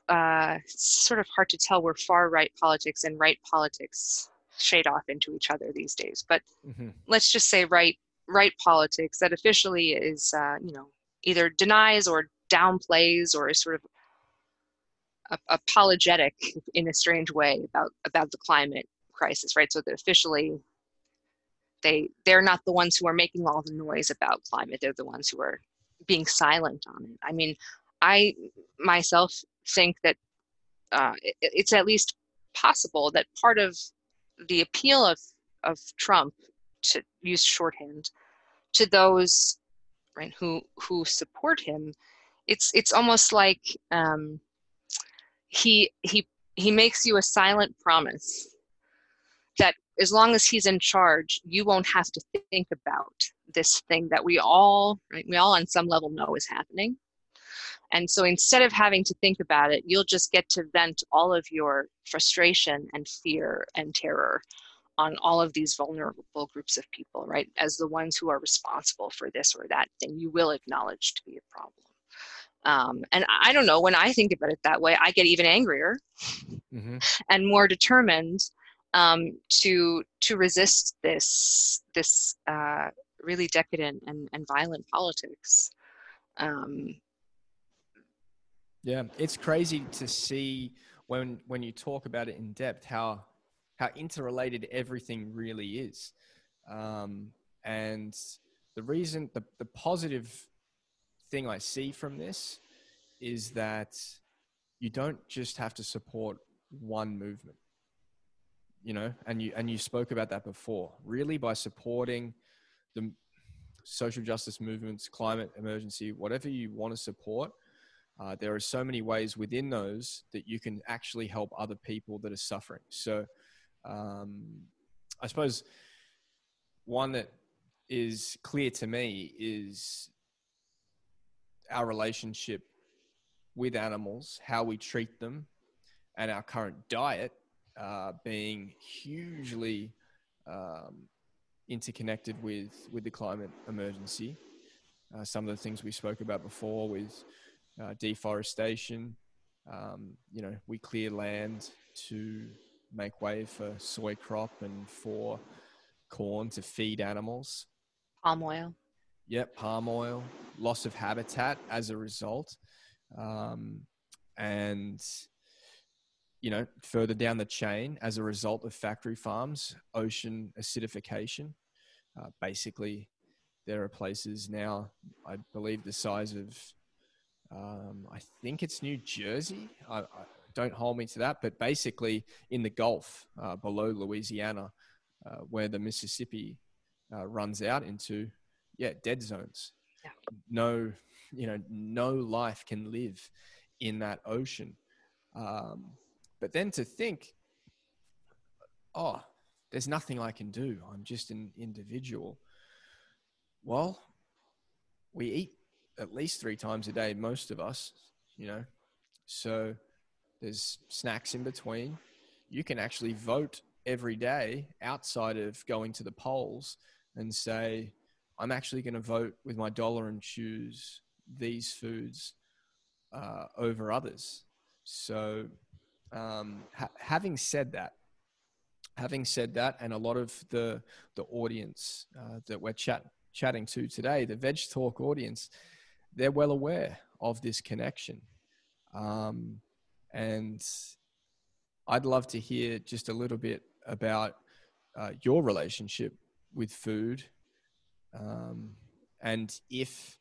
uh, sort of hard to tell where far right politics and right politics shade off into each other these days. But mm-hmm. let's just say right right politics that officially is uh, you know either denies or downplays or is sort of apologetic in a strange way about about the climate crisis, right? So that officially they they're not the ones who are making all the noise about climate they're the ones who are being silent on it i mean i myself think that uh, it, it's at least possible that part of the appeal of of trump to use shorthand to those right who who support him it's it's almost like um, he he he makes you a silent promise that as long as he's in charge, you won't have to think about this thing that we all, right, we all on some level know is happening. And so instead of having to think about it, you'll just get to vent all of your frustration and fear and terror on all of these vulnerable groups of people, right? As the ones who are responsible for this or that thing, you will acknowledge to be a problem. Um, and I don't know, when I think about it that way, I get even angrier mm-hmm. and more determined um, to to resist this this uh, really decadent and, and violent politics. Um, yeah, it's crazy to see when when you talk about it in depth how how interrelated everything really is, um, and the reason the the positive thing I see from this is that you don't just have to support one movement you know, and you and you spoke about that before. Really, by supporting the social justice movements, climate emergency, whatever you want to support, uh, there are so many ways within those that you can actually help other people that are suffering. So, um, I suppose one that is clear to me is our relationship with animals, how we treat them, and our current diet uh, being hugely um, interconnected with with the climate emergency. uh, some of the things we spoke about before with uh, deforestation. Um, you know, we clear land to make way for soy crop and for corn to feed animals. Palm oil. Yep, palm oil, loss of habitat as a result. Um, and, you know, further down the chain, as a result of factory farms, ocean acidification. Uh, basically, there are places now, I believe, the size of, um, I think it's New Jersey. I, I, don't hold me to that, but basically in the Gulf uh, below Louisiana, uh, where the Mississippi uh, runs out into, yeah, dead zones. Yeah. No, you know, no life can live in that ocean. Um, but then to think, oh, there's nothing I can do. I'm just an individual. Well, we eat at least three times a day, most of us, you know. So there's snacks in between. You can actually vote every day outside of going to the polls and say, I'm actually going to vote with my dollar and choose these foods uh, over others. So, um, ha- having said that, having said that, and a lot of the the audience uh, that we're chat chatting to today, the Veg Talk audience, they're well aware of this connection. Um, and I'd love to hear just a little bit about uh, your relationship with food, um, and if,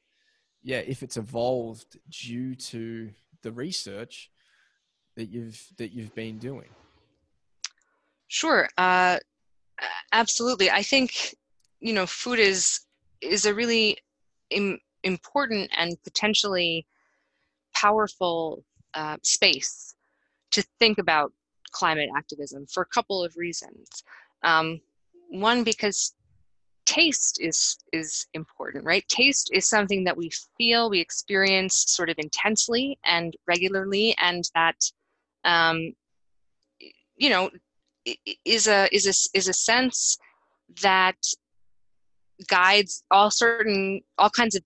yeah, if it's evolved due to the research that you've that you've been doing. Sure, uh, absolutely. I think you know food is is a really Im- important and potentially powerful uh, space to think about climate activism for a couple of reasons. Um, one, because taste is is important, right? Taste is something that we feel, we experience sort of intensely and regularly, and that um, you know is a is a is a sense that guides all certain all kinds of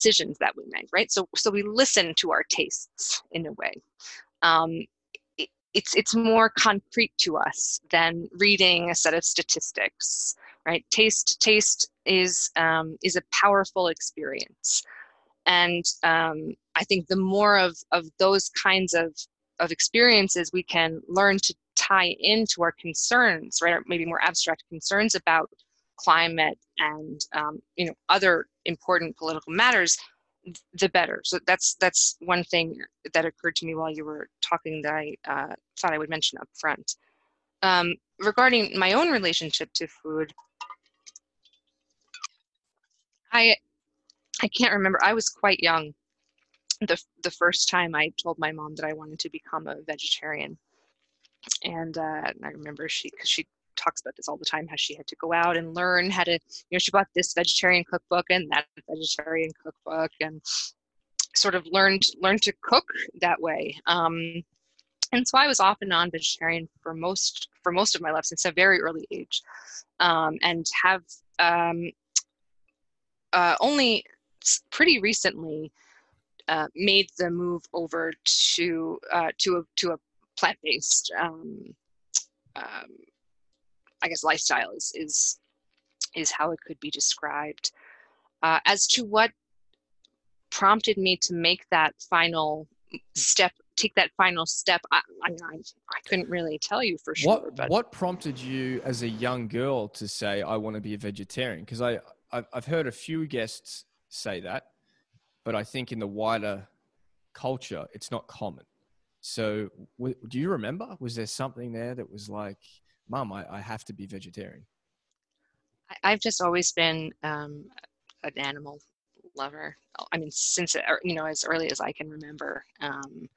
decisions that we make right? So so we listen to our tastes in a way. Um, it, it's it's more concrete to us than reading a set of statistics right? Taste taste is um, is a powerful experience. And um, i think the more of of those kinds of of experiences we can learn to tie into our concerns right? Or maybe more abstract concerns about climate and um, you know other important political matters the better. So that's that's one thing that occurred to me while you were talking that i uh, thought i would mention up front. Um, regarding my own relationship to food i i can't remember. I was quite young the the first time i told my mom that i wanted to become a vegetarian. And, uh, i remember she because she talks about this all the time how she had to go out and learn how to you know she bought this vegetarian cookbook and that vegetarian cookbook and sort of learned learned to cook that way. Um, and so i was off and non-vegetarian for most for most of my life since a very early age. Um, and have um, uh, only pretty recently uh, made the move over to uh, to a to a plant-based um, um, I guess lifestyle is is is how it could be described. Uh, as to what prompted me to make that final step, take that final step, I, I, I couldn't really tell you for sure. What, but what prompted you as a young girl to say I want to be a vegetarian? Because I I've, I've heard a few guests say that, but I think in the wider culture, it's not common. So, w- do you remember? Was there something there that was like, mom, I, I have to be vegetarian? I've just always been um, an animal lover. I mean, since er, you know, as early as I can remember, um,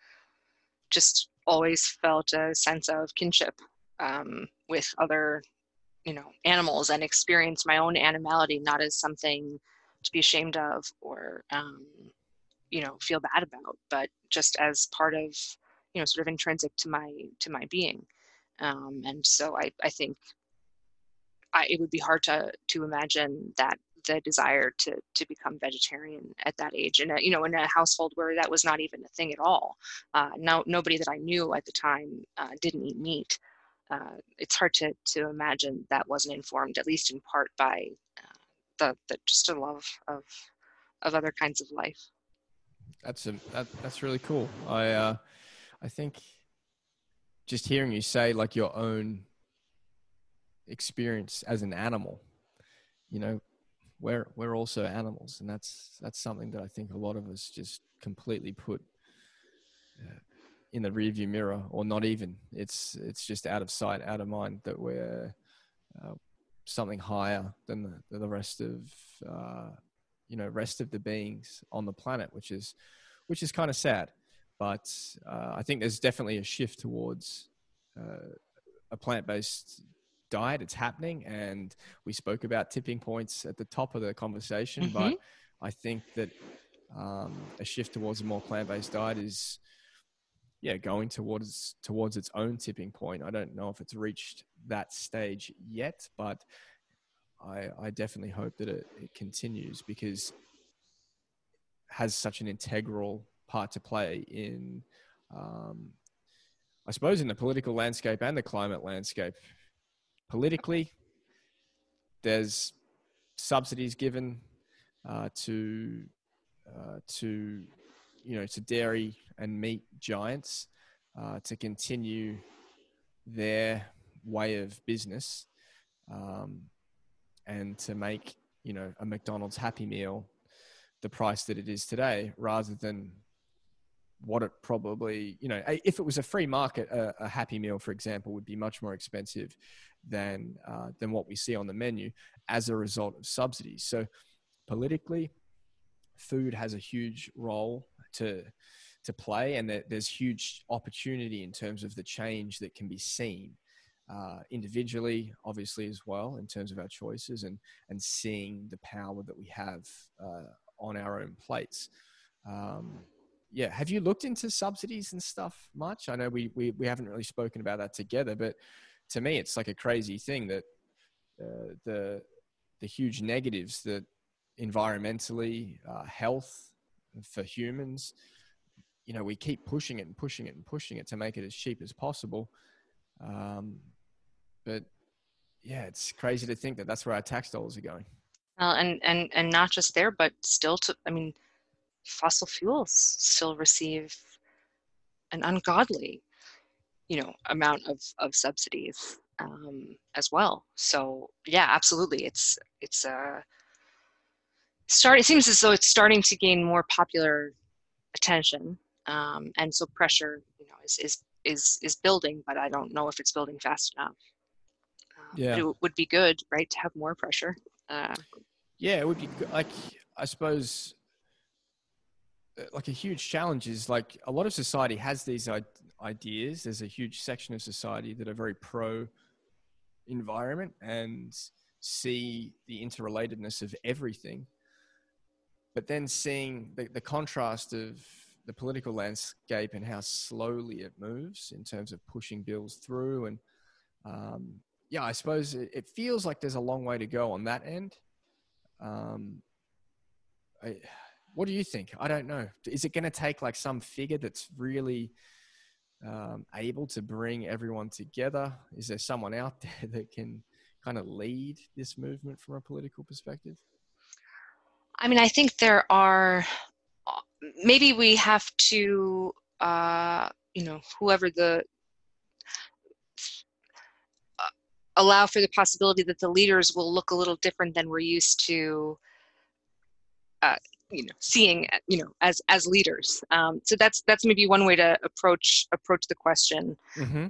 just always felt a sense of kinship um, with other, you know, animals, and experienced my own animality not as something to be ashamed of or, um, you know, feel bad about, but just as part of, you know, sort of intrinsic to my to my being. Um, and so I, I think I, it would be hard to, to imagine that the desire to to become vegetarian at that age and you know in a household where that was not even a thing at all. Uh, no nobody that i knew at the time uh, didn't eat meat. Uh, it's hard to to imagine that wasn't informed at least in part by uh, the, the just a love of of other kinds of life. That's a that, that's really cool. I uh i think just hearing you say like your own experience as an animal you know we're we're also animals and that's that's something that i think a lot of us just completely put uh, in the rearview mirror or not even. It's it's just out of sight out of mind that we're uh, something higher than the, the rest of uh, you know rest of the beings on the planet which is which is kind of sad but uh, i think there's definitely a shift towards uh, a plant-based diet. It's happening, and we spoke about tipping points at the top of the conversation. Mm-hmm. But I think that um, a shift towards a more plant-based diet is, yeah, going towards towards its own tipping point. I don't know if it's reached that stage yet, but I, I definitely hope that it, it continues because it has such an integral part to play in um, I suppose, in the political landscape and the climate landscape politically. There's subsidies given uh, to uh, to you know to dairy and meat giants uh, to continue their way of business um, and to make you know a McDonald's Happy Meal the price that it is today, rather than what it probably you know if it was a free market a, a happy meal for example would be much more expensive than uh, than what we see on the menu as a result of subsidies. So politically, food has a huge role to to play, and there's huge opportunity in terms of the change that can be seen uh, individually, obviously as well, in terms of our choices and and seeing the power that we have uh, on our own plates. Um, yeah, have you looked into subsidies and stuff much? I know we, we we haven't really spoken about that together, but to me, it's like a crazy thing that uh, the the huge negatives that environmentally, uh, health for humans, you know, we keep pushing it and pushing it and pushing it to make it as cheap as possible. Um, but yeah, it's crazy to think that that's where our tax dollars are going. Well, and and and not just there, but still to, I mean, fossil fuels still receive an ungodly you know amount of of subsidies um, as well. So yeah, absolutely, it's it's a uh, start. It seems as though it's starting to gain more popular attention, um, and so pressure, you know, is is is is building. But I don't know if it's building fast enough. Um, yeah, it would be good, right, to have more pressure. Uh, yeah, it would be like I suppose like a huge challenge is like a lot of society has these ideas. There's a huge section of society that are very pro environment and see the interrelatedness of everything. But then seeing the, the contrast of the political landscape and how slowly it moves in terms of pushing bills through. And um, yeah, I suppose it, it, feels like there's a long way to go on that end. Um, I, what do you think? I don't know. Is it going to take like some figure that's really um, able to bring everyone together? Is there someone out there that can kind of lead this movement from a political perspective? I mean, I think there are. Maybe we have to, uh, you know, whoever the uh, allow for the possibility that the leaders will look a little different than we're used to uh, you know seeing you know as as leaders um, so that's that's maybe one way to approach approach the question mm-hmm.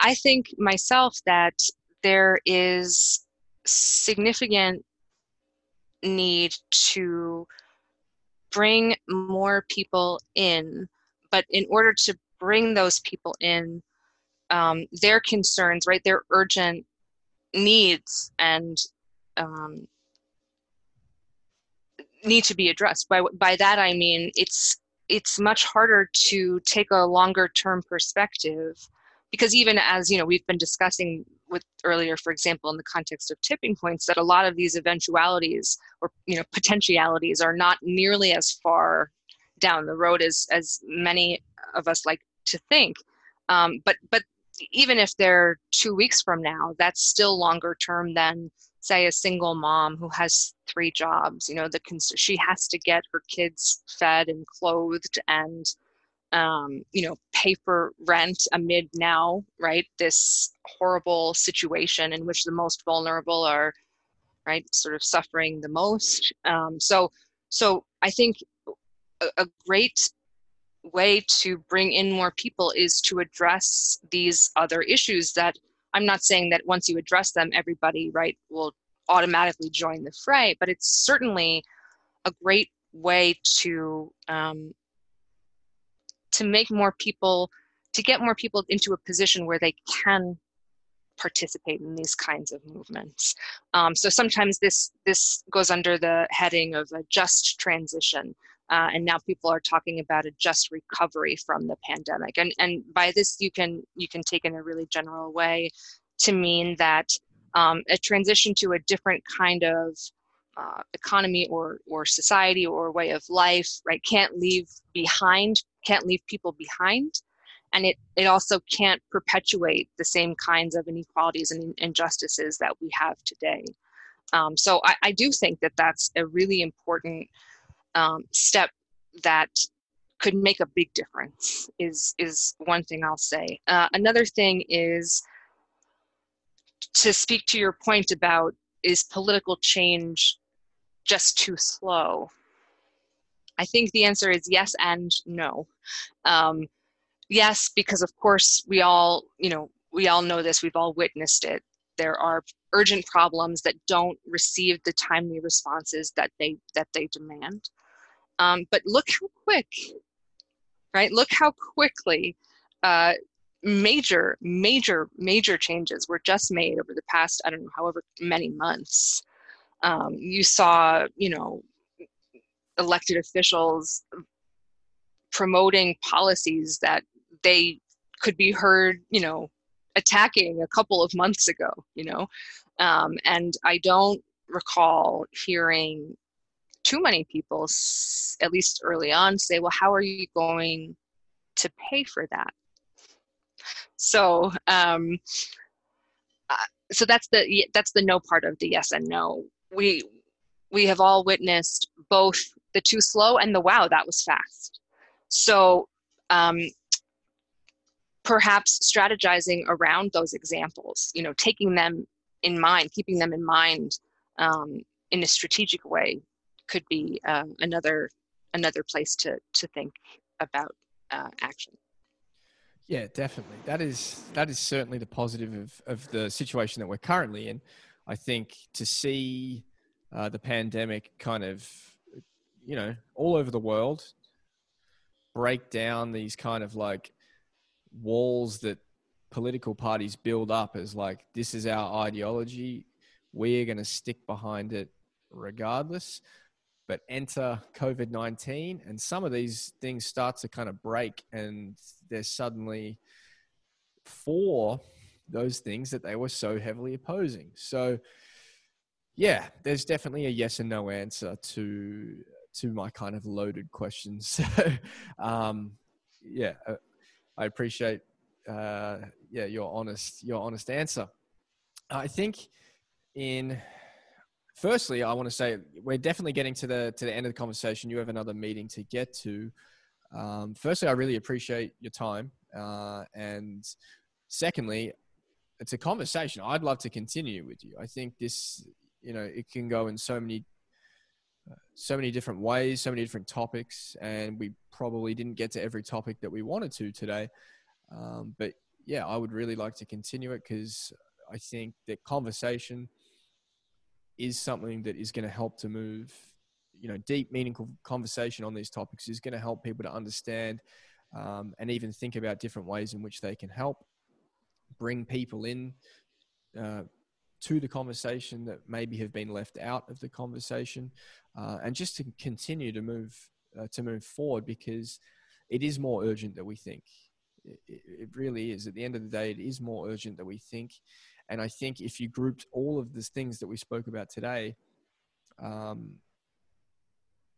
i think myself that there is significant need to bring more people in but in order to bring those people in um, their concerns right their urgent needs and um, need to be addressed. By by that I mean it's it's much harder to take a longer term perspective because even as you know we've been discussing with earlier, for example, in the context of tipping points, that a lot of these eventualities or you know potentialities are not nearly as far down the road as as many of us like to think. Um, but but even if they're two weeks from now, that's still longer term than say a single mom who has three jobs. You know, the she has to get her kids fed and clothed and um, you know, pay for rent amid now, right, this horrible situation in which the most vulnerable are, right, sort of suffering the most. Um, so, so I think a, a great way to bring in more people is to address these other issues that I'm not saying that once you address them, everybody, right, will automatically join the fray, but it's certainly a great way to um, to make more people to get more people into a position where they can participate in these kinds of movements. Um, so sometimes this this goes under the heading of a just transition, uh, and now people are talking about a just recovery from the pandemic. And and by this you can you can take in a really general way to mean that um, a transition to a different kind of uh, economy or or society or way of life right can't leave behind can't leave people behind and it it also can't perpetuate the same kinds of inequalities and injustices that we have today um, so I, I, do think that that's a really important um, step that could make a big difference is is one thing i'll say uh, another thing is to speak to your point about is political change just too slow? I think the answer is yes and no. Um, yes, because of course we all, you know, we all know this, we've all witnessed it. There are urgent problems that don't receive the timely responses that they that they demand. Um, but look how quick, right? Look how quickly uh, major, major, major changes were just made over the past, I don't know, however many months um, you saw, you know, elected officials promoting policies that they could be heard, you know, attacking a couple of months ago, you know. Um, and I don't recall hearing too many people, at least early on, say, well, how are you going to pay for that? So, um, uh, so that's the that's the no part of the yes and no we we have all witnessed both the too slow and the wow that was fast so um, perhaps strategizing around those examples you know taking them in mind keeping them in mind um, in a strategic way could be uh, another another place to to think about uh, action yeah definitely that is that is certainly the positive of, of the situation that we're currently in I think to see uh, the pandemic kind of, you know, all over the world break down these kind of like walls that political parties build up as like, this is our ideology. We're going to stick behind it regardless. But enter COVID 19, and some of these things start to kind of break, and there's suddenly for those things that they were so heavily opposing. So, yeah, there's definitely a yes and no answer to to my kind of loaded questions. So, um, yeah, uh, I appreciate uh, yeah your honest your honest answer. I think in firstly, I want to say we're definitely getting to the to the end of the conversation. You have another meeting to get to. Um, firstly, I really appreciate your time, uh, and secondly, it's a conversation I'd love to continue with you. I think this, you know, it can go in so many, so many different ways, so many different topics, and we probably didn't get to every topic that we wanted to today. Um, but yeah, I would really like to continue it because I think that conversation is something that is going to help to move, you know, deep, meaningful conversation on these topics is going to help people to understand um, and even think about different ways in which they can help bring people in uh, to the conversation that maybe have been left out of the conversation, uh, and just to continue to move uh, to move forward because it is more urgent than we think. It, it, really is. At the end of the day, it is more urgent than we think, And I think if you grouped all of these things that we spoke about today, um,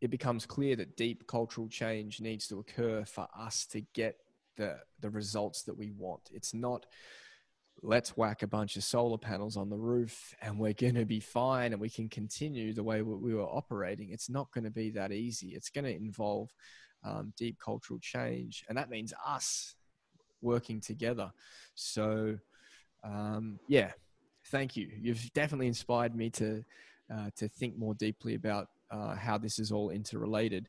it becomes clear that deep cultural change needs to occur for us to get the the results that we want. It's not let's whack a bunch of solar panels on the roof and we're going to be fine and we can continue the way we were operating. It's not going to be that easy. It's going to involve um, deep cultural change, and that means us working together. So, um, yeah, thank you. You've definitely inspired me to uh, to think more deeply about uh, how this is all interrelated.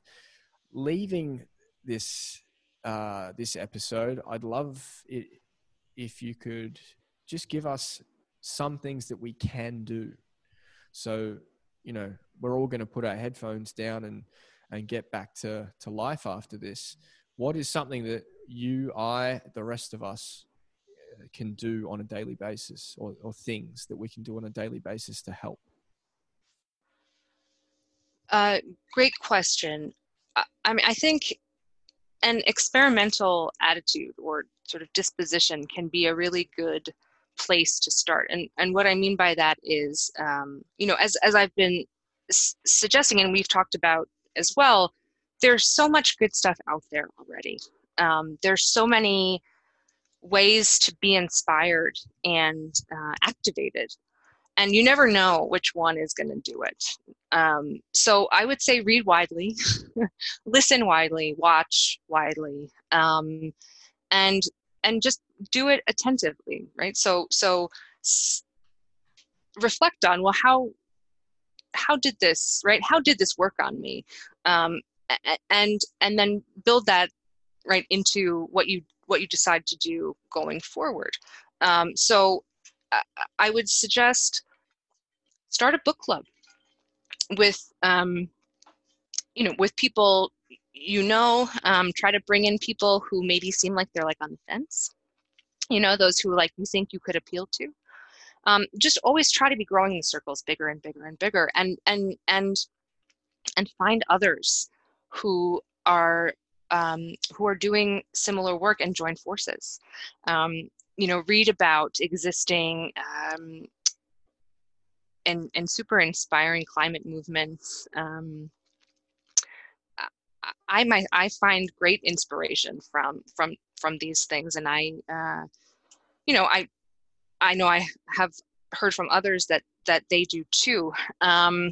Leaving this uh, this episode, I'd love it if you could just give us some things that we can do. So, you know, we're all going to put our headphones down and and get back to to life after this. What is something that you, I, the rest of us can do on a daily basis, or, or things that we can do on a daily basis to help? Uh, great question. I mean, I think an experimental attitude or sort of disposition can be a really good place to start. And and what I mean by that is, um, you know, as as I've been s- suggesting, and we've talked about as well, there's so much good stuff out there already. Um, there's so many ways to be inspired and uh, activated and you never know which one is going to do it. Um, so I would say read widely, listen widely, watch widely, um, and and just do it attentively, right? So so s- reflect on well how how did this right how did this work on me um, and and then build that right into what you what you decide to do going forward. Um, so I would suggest start a book club with um, you know with people you know um, try to bring in people who maybe seem like they're like on the fence you know those who like you think you could appeal to. Um, just always try to be growing the circles bigger and bigger and bigger and and and and find others who are um, who are doing similar work and join forces um, you know read about existing um, and, and super inspiring climate movements. Um, I, I, I find great inspiration from from from these things, and I, uh, you know, I I know I have heard from others that that they do too. Um,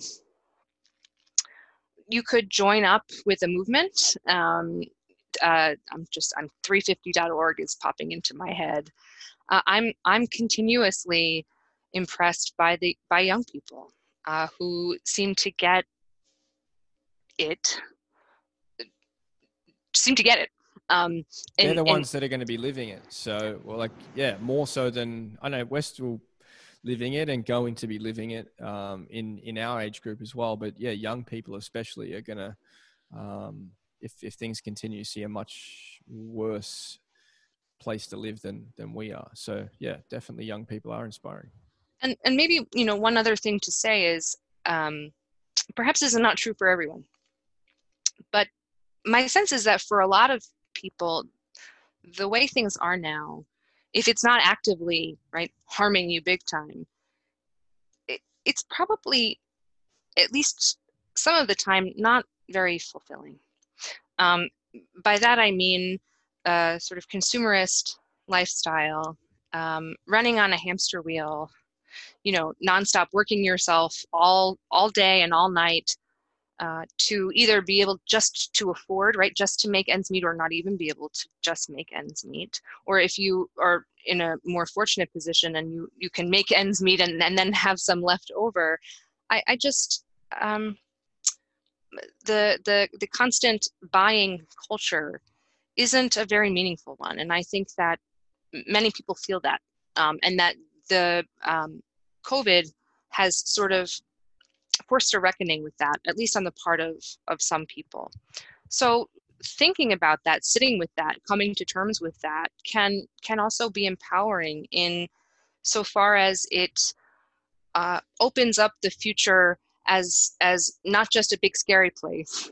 you could join up with a movement. Um, uh, I'm just I'm 350.org is popping into my head. Uh, I'm I'm continuously impressed by the by young people uh, who seem to get it seem to get it um, and, they're the ones that are going to be living it so well like yeah more so than i know west will living it and going to be living it um, in in our age group as well. But yeah young people especially are to um, if if things continue see a much worse place to live than than we are. So yeah definitely young people are inspiring. And and maybe you know one other thing to say is um, perhaps this is not true for everyone but my sense is that for a lot of people the way things are now if it's not actively right harming you big time it, it's probably at least some of the time not very fulfilling. Um, by that i mean a sort of consumerist lifestyle um, running on a hamster wheel you know nonstop working yourself all all day and all night uh, to either be able just to afford right just to make ends meet or not even be able to just make ends meet. Or if you are in a more fortunate position and you you can make ends meet and, and then have some left over i i just um the the the constant buying culture isn't a very meaningful one. And i think that many people feel that um, and that the um, COVID has sort of forced a reckoning with that, at least on the part of, of some people. So thinking about that, sitting with that, coming to terms with that can can also be empowering in so far as it uh, opens up the future as as not just a big scary place,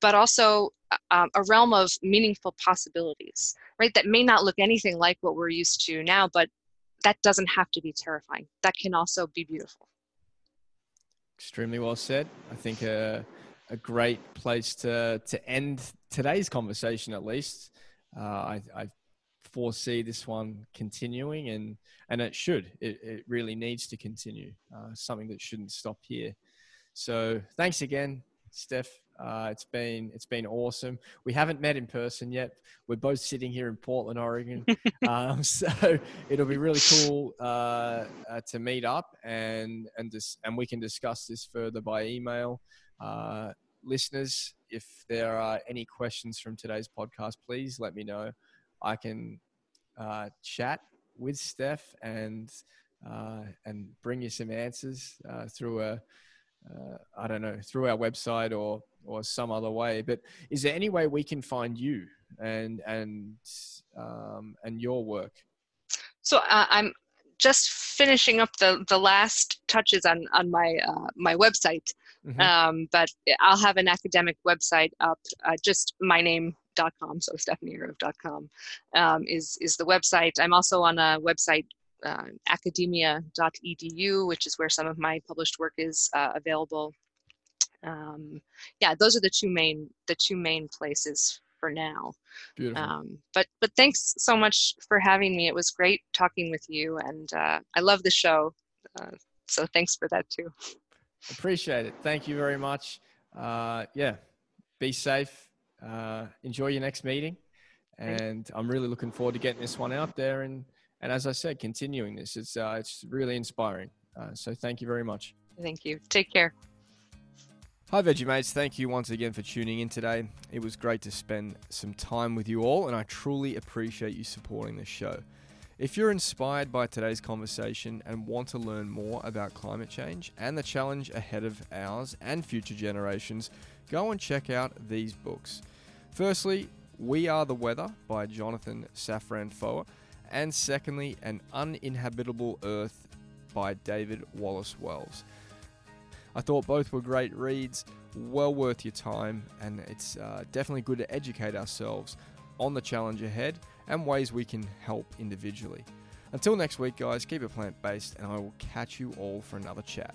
but also uh, a realm of meaningful possibilities, right? That may not look anything like what we're used to now, but that doesn't have to be terrifying. That can also be beautiful. Extremely well said. I think a, a great place to, to end today's conversation, at least. Uh, I, I foresee this one continuing, and, and it should. It, it really needs to continue, uh, something that shouldn't stop here. So thanks again, Steph. Uh, it's been it's been awesome. We haven't met in person yet. We're both sitting here in Portland, Oregon, um, so it'll be really cool uh, uh, to meet up and and dis- and we can discuss this further by email. Uh, listeners, if there are any questions from today's podcast, please let me know. I can uh, chat with Steph and uh, and bring you some answers through a uh, I don't know, through our website or or some other way. But is there any way we can find you and and um, and your work? So uh, I'm just finishing up the the last touches on on my uh, my website. Mm-hmm. Um, but I'll have an academic website up, uh, just my name.com, so stephanieerev.com um, is, is the website. I'm also on a website uh, academia.edu, which is where some of my published work is uh, available. Um, yeah, those are the two main the two main places for now. Beautiful. Um, but but thanks so much for having me. It was great talking with you, and uh, I love the show. Uh, so thanks for that too. Appreciate it. Thank you very much. Uh, yeah, be safe. Uh, enjoy your next meeting, and I'm really looking forward to getting this one out there and and as I said, continuing this, it's uh, it's really inspiring. Uh, so thank you very much. Thank you. Take care. Hi, Veggie Mates. Thank you once again for tuning in today. It was great to spend some time with you all, and I truly appreciate you supporting the show. If you're inspired by today's conversation and want to learn more about climate change and the challenge ahead of ours and future generations, go and check out these books. Firstly, We Are the Weather by Jonathan Safran Foer and secondly, An Uninhabitable Earth by David Wallace Wells. I thought both were great reads, well worth your time, and it's uh, definitely good to educate ourselves on the challenge ahead and ways we can help individually. Until next week, guys, keep it plant based, and I will catch you all for another chat.